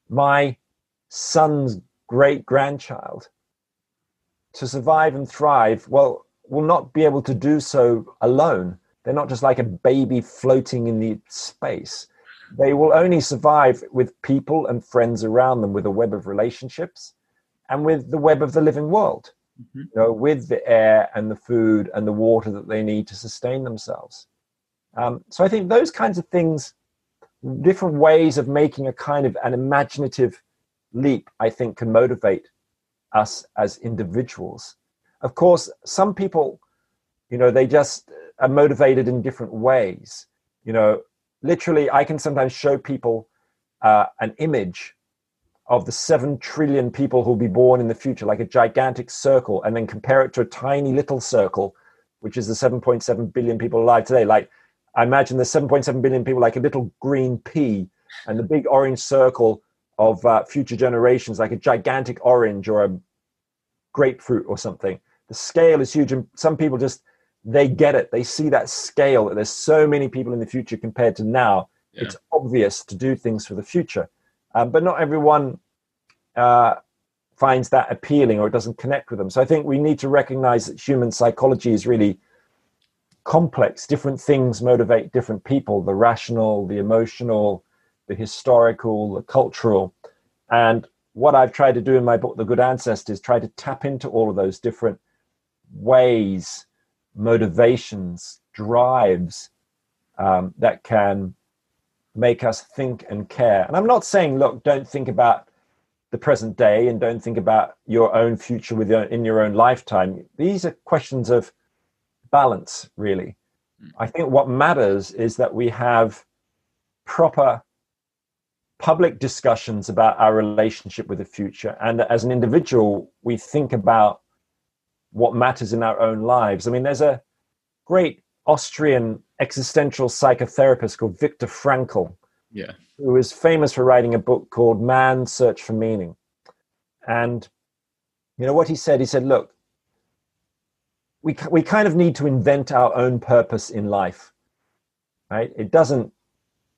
my son's great grandchild to survive and thrive, well, will not be able to do so alone. They're not just like a baby floating in the space. They will only survive with people and friends around them, with a web of relationships and with the web of the living world, mm-hmm. you know, with the air and the food and the water that they need to sustain themselves. Um, so I think those kinds of things, different ways of making a kind of an imaginative leap, I think can motivate us as individuals. Of course, some people, you know, they just are motivated in different ways. You know, literally, I can sometimes show people uh, an image of the 7 trillion people who'll be born in the future, like a gigantic circle, and then compare it to a tiny little circle, which is the 7.7 billion people alive today. Like, I imagine the 7.7 billion people like a little green pea, and the big orange circle of uh, future generations, like a gigantic orange or a grapefruit or something. The scale is huge, and some people just they get it. They see that scale that there's so many people in the future compared to now. Yeah. It's obvious to do things for the future, um, but not everyone uh, finds that appealing or it doesn't connect with them. So I think we need to recognize that human psychology is really complex. Different things motivate different people: the rational, the emotional, the historical, the cultural. And what I've tried to do in my book, The Good Ancestors, try to tap into all of those different ways, motivations, drives um, that can make us think and care. And I'm not saying, look, don't think about the present day and don't think about your own future with your, in your own lifetime. These are questions of balance, really. Hmm. I think what matters is that we have proper public discussions about our relationship with the future and as an individual we think about what matters in our own lives i mean there's a great austrian existential psychotherapist called viktor frankl yeah who is famous for writing a book called man's search for meaning and you know what he said he said look we, we kind of need to invent our own purpose in life right it doesn't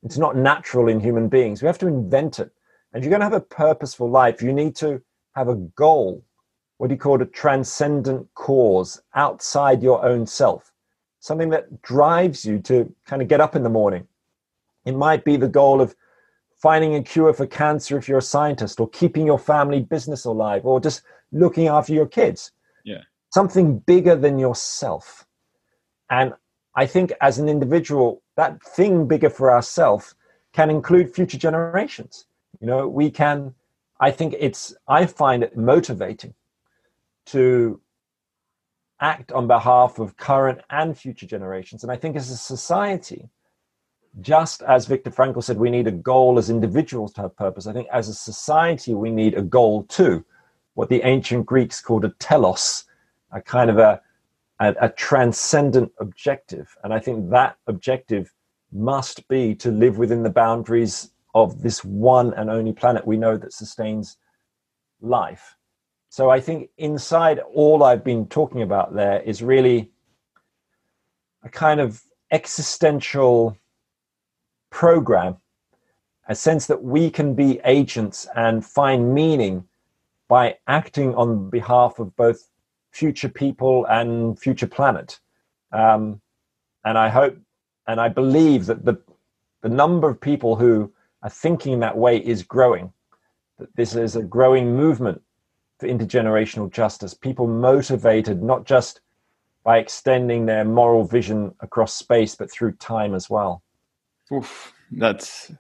it's not natural in human beings. We have to invent it. And you're going to have a purposeful life, you need to have a goal, what do you call it, a transcendent cause outside your own self, something that drives you to kind of get up in the morning. It might be the goal of finding a cure for cancer if you're a scientist, or keeping your family business alive, or just looking after your kids. Yeah. Something bigger than yourself. And I think as an individual, that thing bigger for ourselves can include future generations. You know, we can, I think it's, I find it motivating to act on behalf of current and future generations. And I think as a society, just as Viktor Frankl said, we need a goal as individuals to have purpose. I think as a society, we need a goal too, what the ancient Greeks called a telos, a kind of a, a, a transcendent objective. And I think that objective must be to live within the boundaries of this one and only planet we know that sustains life. So I think inside all I've been talking about there is really a kind of existential program, a sense that we can be agents and find meaning by acting on behalf of both future people and future planet. Um, and I hope and I believe that the the number of people who are thinking that way is growing. That this is a growing movement for intergenerational justice. People motivated not just by extending their moral vision across space, but through time as well. Oof, that's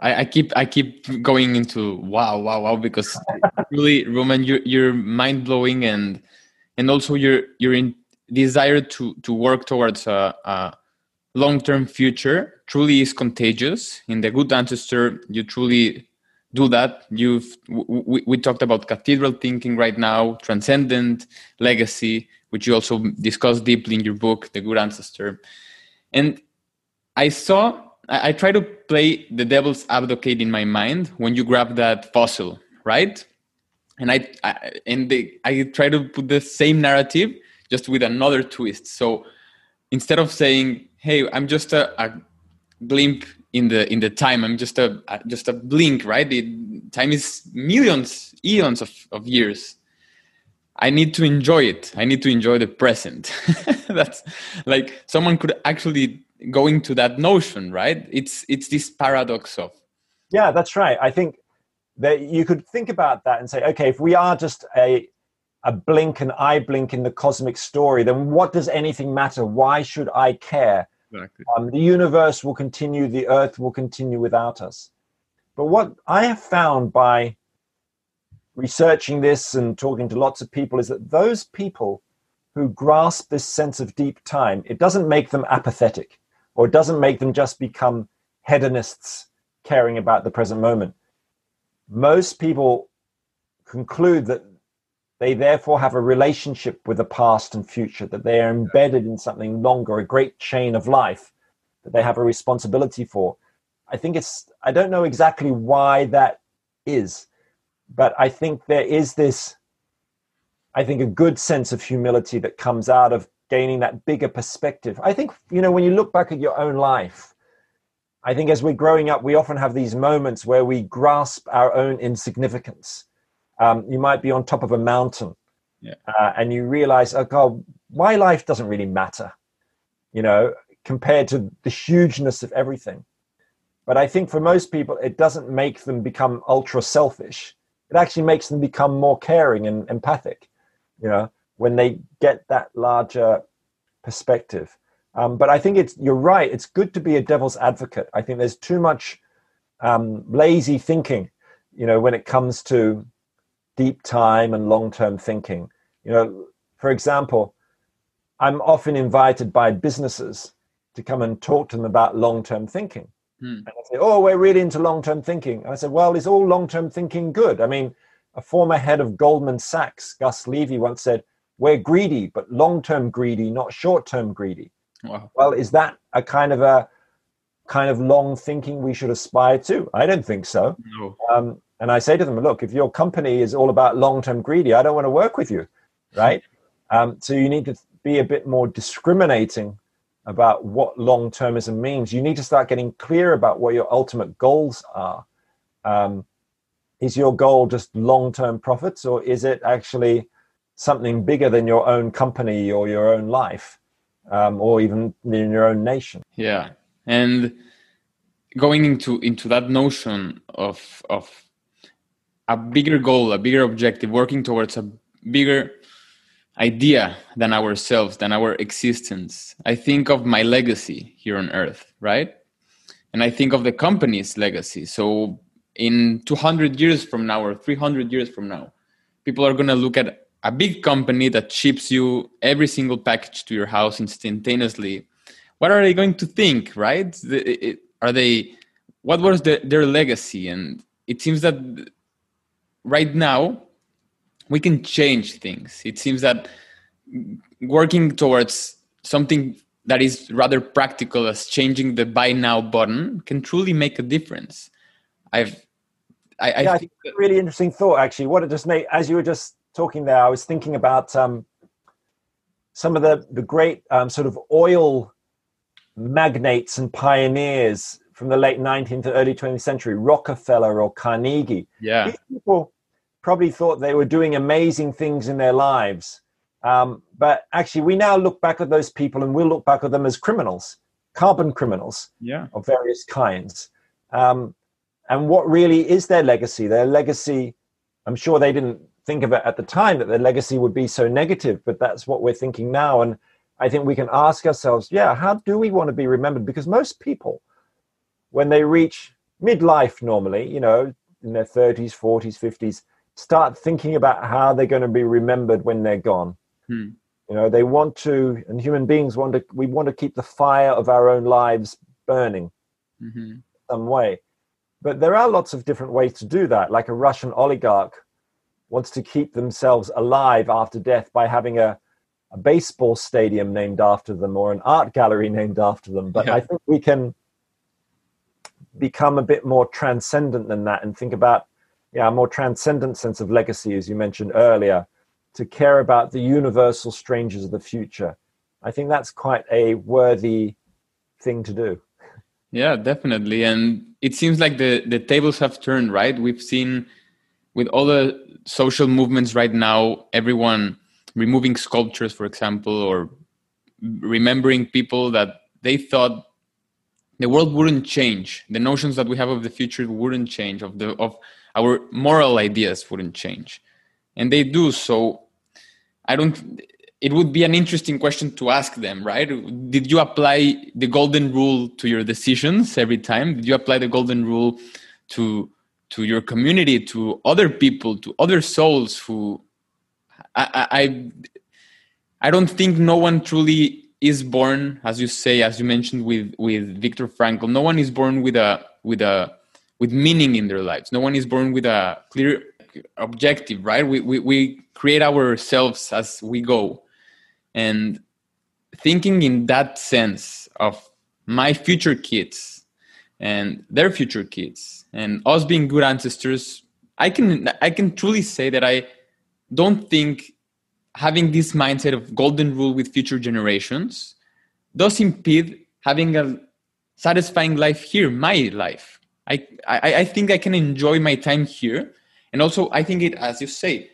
I, I, keep I keep going into wow wow wow because really Roman you're you're mind blowing and and also your your in desire to to work towards a, a long-term future truly is contagious. In the good ancestor you truly do that. You've we, we talked about cathedral thinking right now transcendent legacy which you also discuss deeply in your book the good ancestor. And i saw I, I try to play the devil's advocate in my mind when you grab that fossil right and I, I and I try to put the same narrative just with another twist. So instead of saying, "Hey, I'm just a, a glimpse in the in the time. I'm just a just a blink, right? The time is millions, eons of, of years. I need to enjoy it. I need to enjoy the present. That's like someone could actually go into that notion, right? It's it's this paradox of Yeah, that's right. I think that you could think about that and say, okay, if we are just a a blink and eye blink in the cosmic story, then what does anything matter? Why should I care? Exactly. Um, the universe will continue, the earth will continue without us. But what I have found by researching this and talking to lots of people is that those people who grasp this sense of deep time, it doesn't make them apathetic or it doesn't make them just become hedonists caring about the present moment. Most people conclude that they therefore have a relationship with the past and future, that they are embedded in something longer, a great chain of life that they have a responsibility for. I think it's, I don't know exactly why that is, but I think there is this, I think, a good sense of humility that comes out of gaining that bigger perspective. I think, you know, when you look back at your own life, I think as we're growing up, we often have these moments where we grasp our own insignificance um, you might be on top of a mountain yeah. uh, and you realize, oh God, my life doesn't really matter, you know, compared to the hugeness of everything. But I think for most people, it doesn't make them become ultra selfish. It actually makes them become more caring and empathic, you know, when they get that larger perspective. Um, but I think it's you're right. It's good to be a devil's advocate. I think there's too much um, lazy thinking, you know, when it comes to deep time and long term thinking. You know, for example, I'm often invited by businesses to come and talk to them about long term thinking. Hmm. And I say, Oh, we're really into long term thinking. And I said, Well, is all long term thinking good? I mean, a former head of Goldman Sachs, Gus Levy, once said, We're greedy, but long term greedy, not short term greedy. Wow. Well, is that a kind of a kind of long thinking we should aspire to? I don't think so. No. Um, and I say to them, look, if your company is all about long term greedy, I don't want to work with you, right? Um, so you need to be a bit more discriminating about what long termism means. You need to start getting clear about what your ultimate goals are. Um, is your goal just long term profits, or is it actually something bigger than your own company or your own life, um, or even in your own nation? Yeah, and going into into that notion of of a bigger goal, a bigger objective, working towards a bigger idea than ourselves, than our existence. I think of my legacy here on earth, right? And I think of the company's legacy. So in 200 years from now or 300 years from now, people are going to look at a big company that ships you every single package to your house instantaneously. What are they going to think, right? Are they, what was the, their legacy? And it seems that right now we can change things it seems that working towards something that is rather practical as changing the buy now button can truly make a difference i've i, I yeah, think that, really interesting thought actually what it just made as you were just talking there i was thinking about um, some of the the great um, sort of oil magnates and pioneers from the late 19th to early 20th century rockefeller or carnegie yeah These people probably thought they were doing amazing things in their lives. Um, but actually, we now look back at those people and we'll look back at them as criminals, carbon criminals yeah. of various kinds. Um, and what really is their legacy? Their legacy, I'm sure they didn't think of it at the time that their legacy would be so negative, but that's what we're thinking now. And I think we can ask ourselves, yeah, how do we want to be remembered? Because most people, when they reach midlife normally, you know, in their 30s, 40s, 50s, start thinking about how they're going to be remembered when they're gone. Hmm. You know, they want to, and human beings want to, we want to keep the fire of our own lives burning mm-hmm. some way. But there are lots of different ways to do that. Like a Russian oligarch wants to keep themselves alive after death by having a, a baseball stadium named after them or an art gallery named after them. But yeah. I think we can become a bit more transcendent than that and think about yeah, a more transcendent sense of legacy, as you mentioned earlier, to care about the universal strangers of the future. I think that's quite a worthy thing to do. Yeah, definitely. And it seems like the, the tables have turned, right? We've seen with all the social movements right now, everyone removing sculptures, for example, or remembering people that they thought the world wouldn't change. The notions that we have of the future wouldn't change, of the of our moral ideas wouldn't change. And they do. So I don't it would be an interesting question to ask them, right? Did you apply the golden rule to your decisions every time? Did you apply the golden rule to to your community, to other people, to other souls who I I I don't think no one truly is born, as you say, as you mentioned with with Viktor Frankl. No one is born with a with a with meaning in their lives. No one is born with a clear objective, right? We we, we create ourselves as we go and thinking in that sense of my future kids and their future kids and us being good ancestors i can i can truly say that i don't think having this mindset of golden rule with future generations does impede having a satisfying life here my life I, I i think i can enjoy my time here and also i think it as you say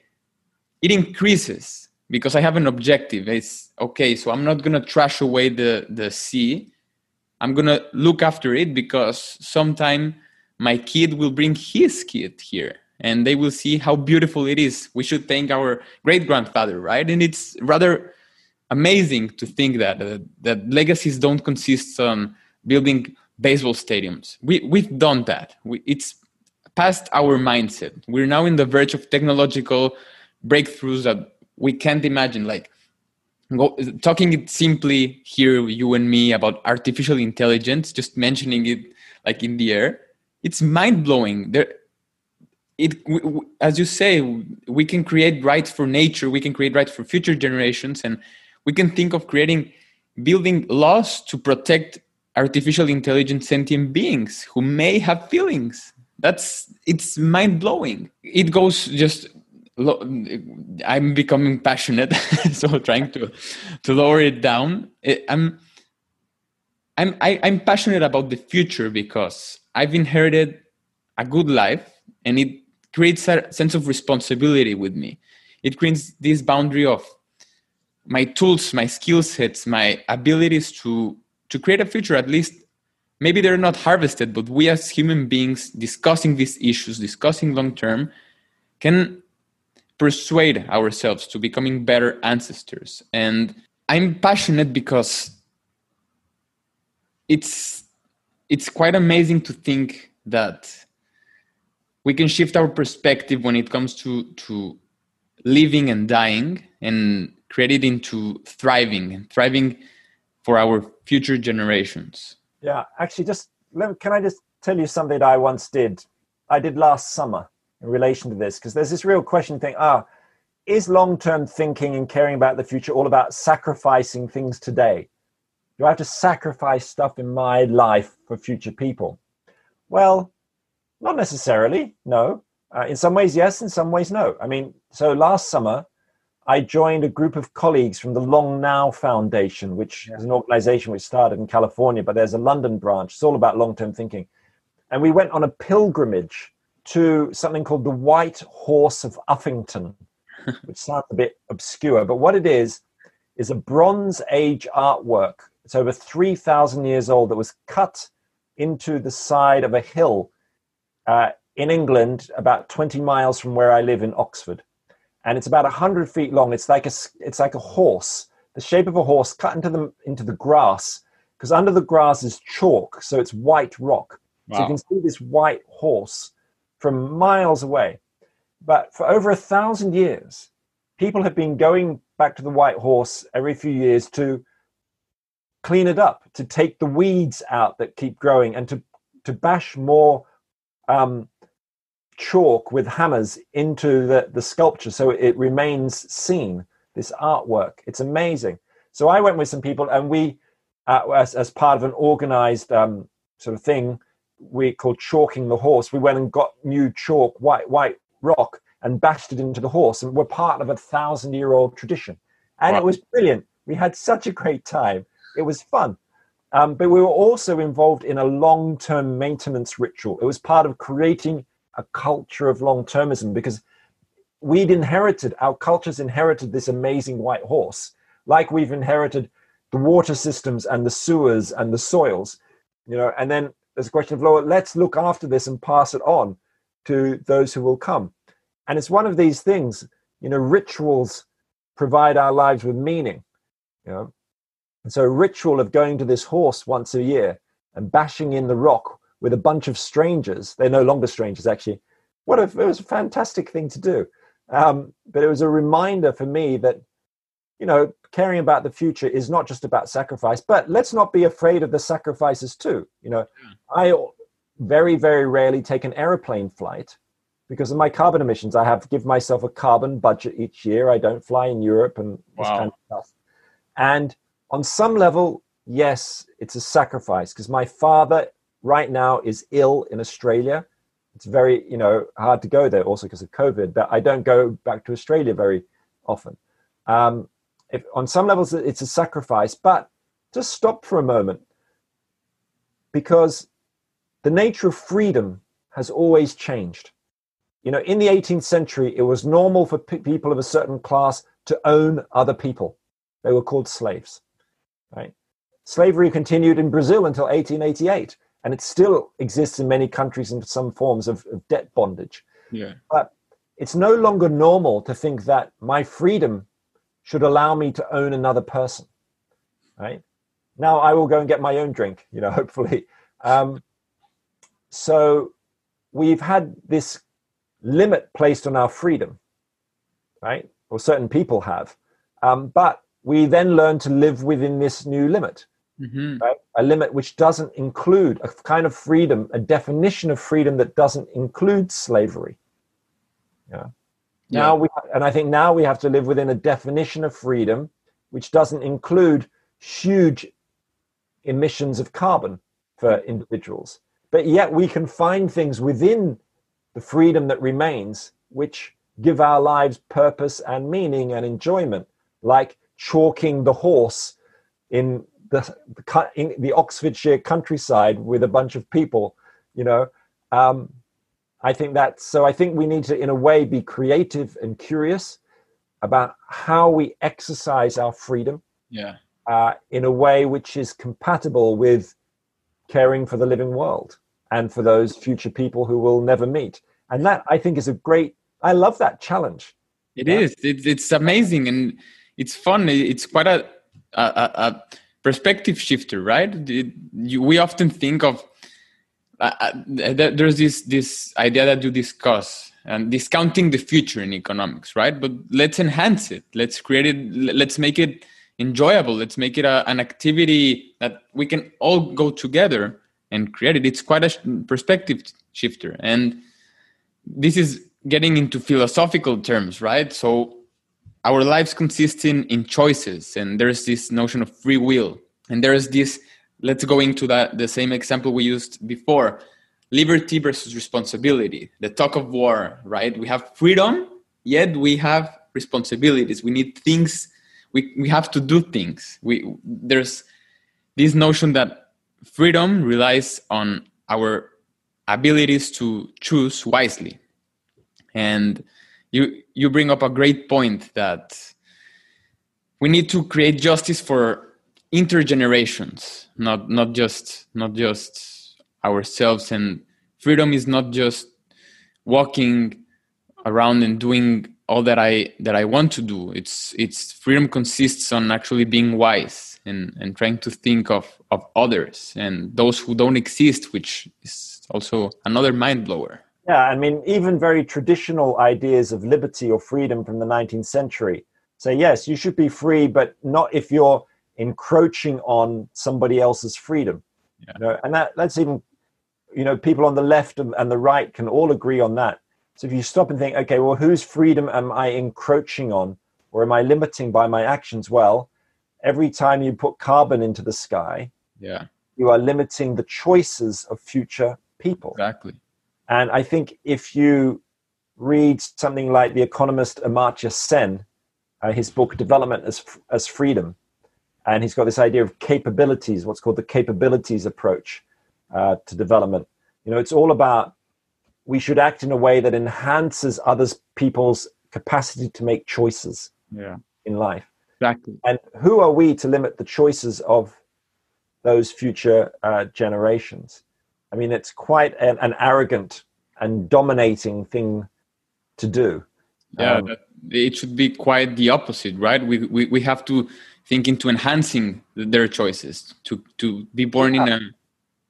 it increases because I have an objective. It's okay, so I'm not gonna trash away the the sea. I'm gonna look after it because sometime my kid will bring his kid here and they will see how beautiful it is. We should thank our great grandfather, right? And it's rather amazing to think that uh, that legacies don't consist on building baseball stadiums. We we've done that. We, it's past our mindset. We're now in the verge of technological breakthroughs that we can't imagine like go, talking it simply here you and me about artificial intelligence just mentioning it like in the air it's mind-blowing. There it as you say we can create rights for nature we can create rights for future generations and we can think of creating building laws to protect artificial intelligent sentient beings who may have feelings. That's it's mind-blowing. It goes just i'm becoming passionate so trying to to lower it down. I'm i'm I, i am passionate about the future because i've inherited a good life and it creates a sense of responsibility with me it creates this boundary of my tools my skill sets my abilities to to create a future at least maybe they're not harvested but we as human beings discussing these issues discussing long term can persuade ourselves to becoming better ancestors. And I'm passionate because it's it's quite amazing to think that we can shift our perspective when it comes to to living and dying and create it into thriving and thriving for our future generations. Yeah, actually, just can I just tell you something that I once did? I did last summer in relation to this because there's this real question thing ah is long-term thinking and caring about the future all about sacrificing things today do i have to sacrifice stuff in my life for future people well not necessarily no uh, in some ways yes in some ways no i mean so last summer i joined a group of colleagues from the long now foundation which yeah. is an organization which started in california but there's a london branch it's all about long-term thinking and we went on a pilgrimage to something called the White Horse of Uffington, which sounds a bit obscure, but what it is is a Bronze Age artwork. It's over 3,000 years old that was cut into the side of a hill uh, in England, about 20 miles from where I live in Oxford. And it's about 100 feet long. It's like a, it's like a horse, the shape of a horse cut into the, into the grass, because under the grass is chalk, so it's white rock. Wow. So you can see this white horse from miles away. But for over a thousand years, people have been going back to the White Horse every few years to clean it up, to take the weeds out that keep growing, and to, to bash more um, chalk with hammers into the, the sculpture so it remains seen, this artwork. It's amazing. So I went with some people, and we, uh, as, as part of an organized um, sort of thing, we called chalking the horse. We went and got new chalk, white white rock, and bashed it into the horse, and we're part of a thousand year old tradition. And wow. it was brilliant. We had such a great time. It was fun. Um, but we were also involved in a long term maintenance ritual. It was part of creating a culture of long termism because we'd inherited, our cultures inherited this amazing white horse, like we've inherited the water systems and the sewers and the soils, you know, and then there's a question of, Lord, let's look after this and pass it on to those who will come. And it's one of these things, you know, rituals provide our lives with meaning, you know. And so a ritual of going to this horse once a year and bashing in the rock with a bunch of strangers, they're no longer strangers actually. What a, it was a fantastic thing to do. Um, but it was a reminder for me that, you know, caring about the future is not just about sacrifice, but let's not be afraid of the sacrifices too. You know, I very, very rarely take an aeroplane flight because of my carbon emissions. I have to give myself a carbon budget each year. I don't fly in Europe and this wow. kind of stuff. And on some level, yes, it's a sacrifice because my father right now is ill in Australia. It's very, you know, hard to go there also because of COVID, but I don't go back to Australia very often. Um, if, on some levels, it's a sacrifice, but just stop for a moment because the nature of freedom has always changed. You know, in the 18th century, it was normal for p- people of a certain class to own other people. They were called slaves, right? Slavery continued in Brazil until 1888, and it still exists in many countries in some forms of, of debt bondage. Yeah. But it's no longer normal to think that my freedom should allow me to own another person, right? Now I will go and get my own drink, you know, hopefully. Um, so we've had this limit placed on our freedom, right? Or certain people have. Um, but we then learn to live within this new limit, mm-hmm. right? A limit which doesn't include a kind of freedom, a definition of freedom that doesn't include slavery. Yeah. Yeah. Now we and I think now we have to live within a definition of freedom which doesn't include huge emissions of carbon for individuals. But yet we can find things within the freedom that remains which give our lives purpose and meaning and enjoyment, like chalking the horse in the, in the Oxfordshire countryside with a bunch of people, you know. Um, I think that so I think we need to, in a way, be creative and curious about how we exercise our freedom. Yeah. Uh, in a way which is compatible with caring for the living world and for those future people who will never meet. And that I think is a great. I love that challenge. It yeah. is. It, it's amazing and it's fun. It's quite a a, a perspective shifter, right? It, you, we often think of uh, there's this this idea that you discuss and discounting the future in economics right? But let's enhance it. Let's create it let's make it enjoyable. Let's make it a, an activity that we can all go together and create it. It's quite a perspective shifter. And this is getting into philosophical terms right? So our lives consist in in choices and there's this notion of free will. And there's this let's go into that the same example we used before liberty versus responsibility the talk of war right? We have freedom yet we have responsibilities. We need things we, we have to do things. We there's this notion that freedom relies on our abilities to choose wisely. And you you bring up a great point that we need to create justice for intergenerations not not just not just ourselves. And freedom is not just walking around and doing all that i that i want to do. It's it's freedom consists on actually being wise and and trying to think of of others and those who don't exist which is also another mind blower yeah i mean even very traditional ideas of liberty or freedom from the 19th century say yes you should be free but not if you're encroaching on somebody else's freedom. Yeah. You know, and that that's even you know people on the left and the right can all agree on that. So if you stop and think, okay, well, whose freedom am I encroaching on, or am I limiting by my actions? Well, every time you put carbon into the sky, yeah, you are limiting the choices of future people. Exactly. And I think if you read something like the economist Amartya Sen, uh, his book Development as as Freedom, and he's got this idea of capabilities, what's called the capabilities approach uh, to development. You know, it's all about we should act in a way that enhances others people's capacity to make choices yeah. in life. Exactly. And who are we to limit the choices of those future uh, generations? I mean, it's quite an, an, arrogant and dominating thing to do. Yeah, um, it should be quite the opposite, right? We, we, we have to think into enhancing their choices to, to be born yeah. in a.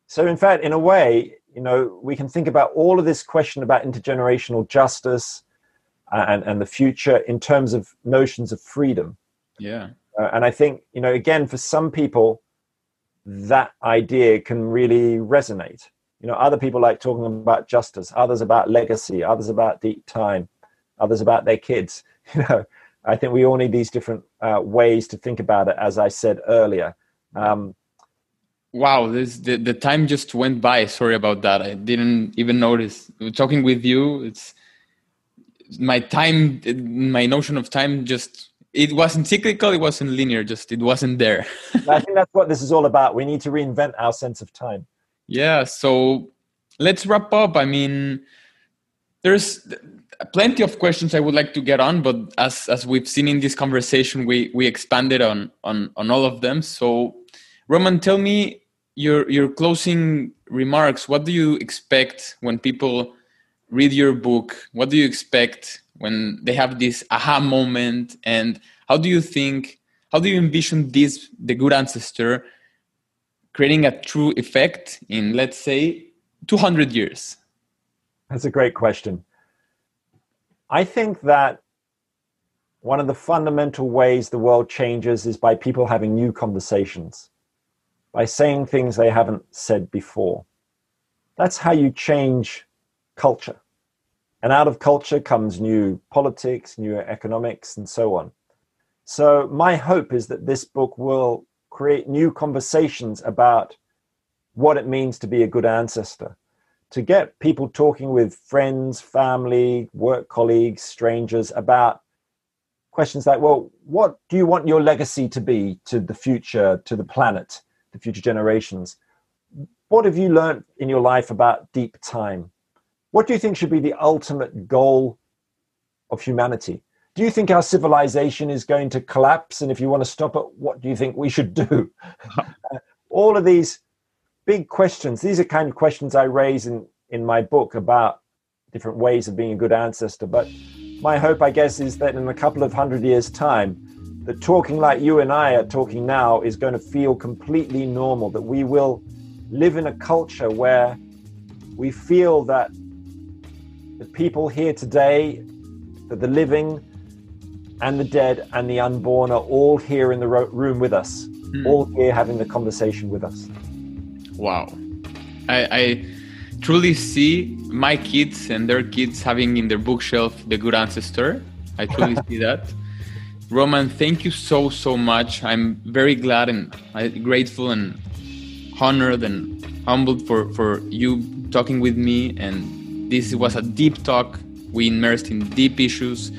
So, in fact, in a way, you know, we can think about all of this question about intergenerational justice and, and the future in terms of notions of freedom. Yeah. Uh, and I think, you know, again, for some people, that idea can really resonate. You know, other people like talking about justice, others about legacy, others about deep time, others about their kids. You know, I think we all need these different uh, ways to think about it, as I said earlier. Um, wow, this the, the time just went by. Sorry about that. I didn't even notice. Talking with you, it's my time, my notion of time just it wasn't cyclical it wasn't linear just it wasn't there. I think that's what this is all about. We need to reinvent our sense of time. Yeah so let's wrap up. I mean there's plenty of questions i would like to get on but as as we've seen in this conversation we we expanded on on on all of them. So roman tell me your your closing remarks. What do you expect when people read your book? What do you expect when they have this aha moment and how do you think how do you envision this the good ancestor creating a true effect in let's say 200 years? That's a great question. I think that one of the fundamental ways the world changes is by people having new conversations by saying things they haven't said before. That's how you change culture and out of culture comes new politics, new economics, and so on. So, my hope is that this book will create new conversations about what it means to be a good ancestor, to get people talking with friends, family, work colleagues, strangers about questions like, well, what do you want your legacy to be to the future, to the planet, the future generations? What have you learned in your life about deep time? What do you think should be the ultimate goal of humanity? Do you think our civilization is going to collapse? And if you want to stop it, what do you think we should do? All of these big questions, these are kind of questions I raise in, in my book about different ways of being a good ancestor. But my hope, I guess, is that in a couple of hundred years' time, that talking like you and I are talking now is going to feel completely normal, that we will live in a culture where we feel that the people here today, that the living and the dead and the unborn are all here in the room with us, mm. all here having the conversation with us. Wow. I, I truly see my kids and their kids having in their bookshelf The Good Ancestor. I truly see that. Roman, thank you so, so much. I'm very glad and uh, grateful and honored and humbled for, for you talking with me and this was a deep talk. We immersed in deep issues,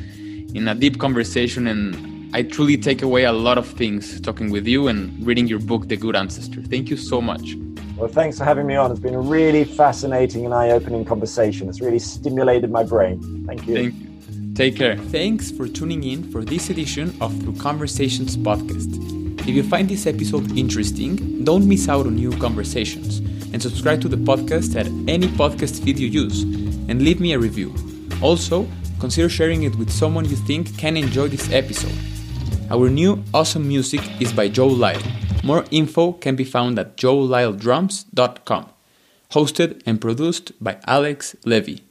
in a deep conversation, and I truly take away a lot of things talking with you and reading your book, The Good Ancestor. Thank you so much. Well, thanks for having me on. It's been a really fascinating and eye opening conversation. It's really stimulated my brain. Thank you. Thank you. Take care. Thanks for tuning in for this edition of Through Conversations podcast. If you find this episode interesting, don't miss out on new conversations and subscribe to the podcast at any podcast feed you use and leave me a review. Also, consider sharing it with someone you think can enjoy this episode. Our new awesome music is by Joe Lyle. More info can be found at joelyledrums.com. Hosted and produced by Alex Levy.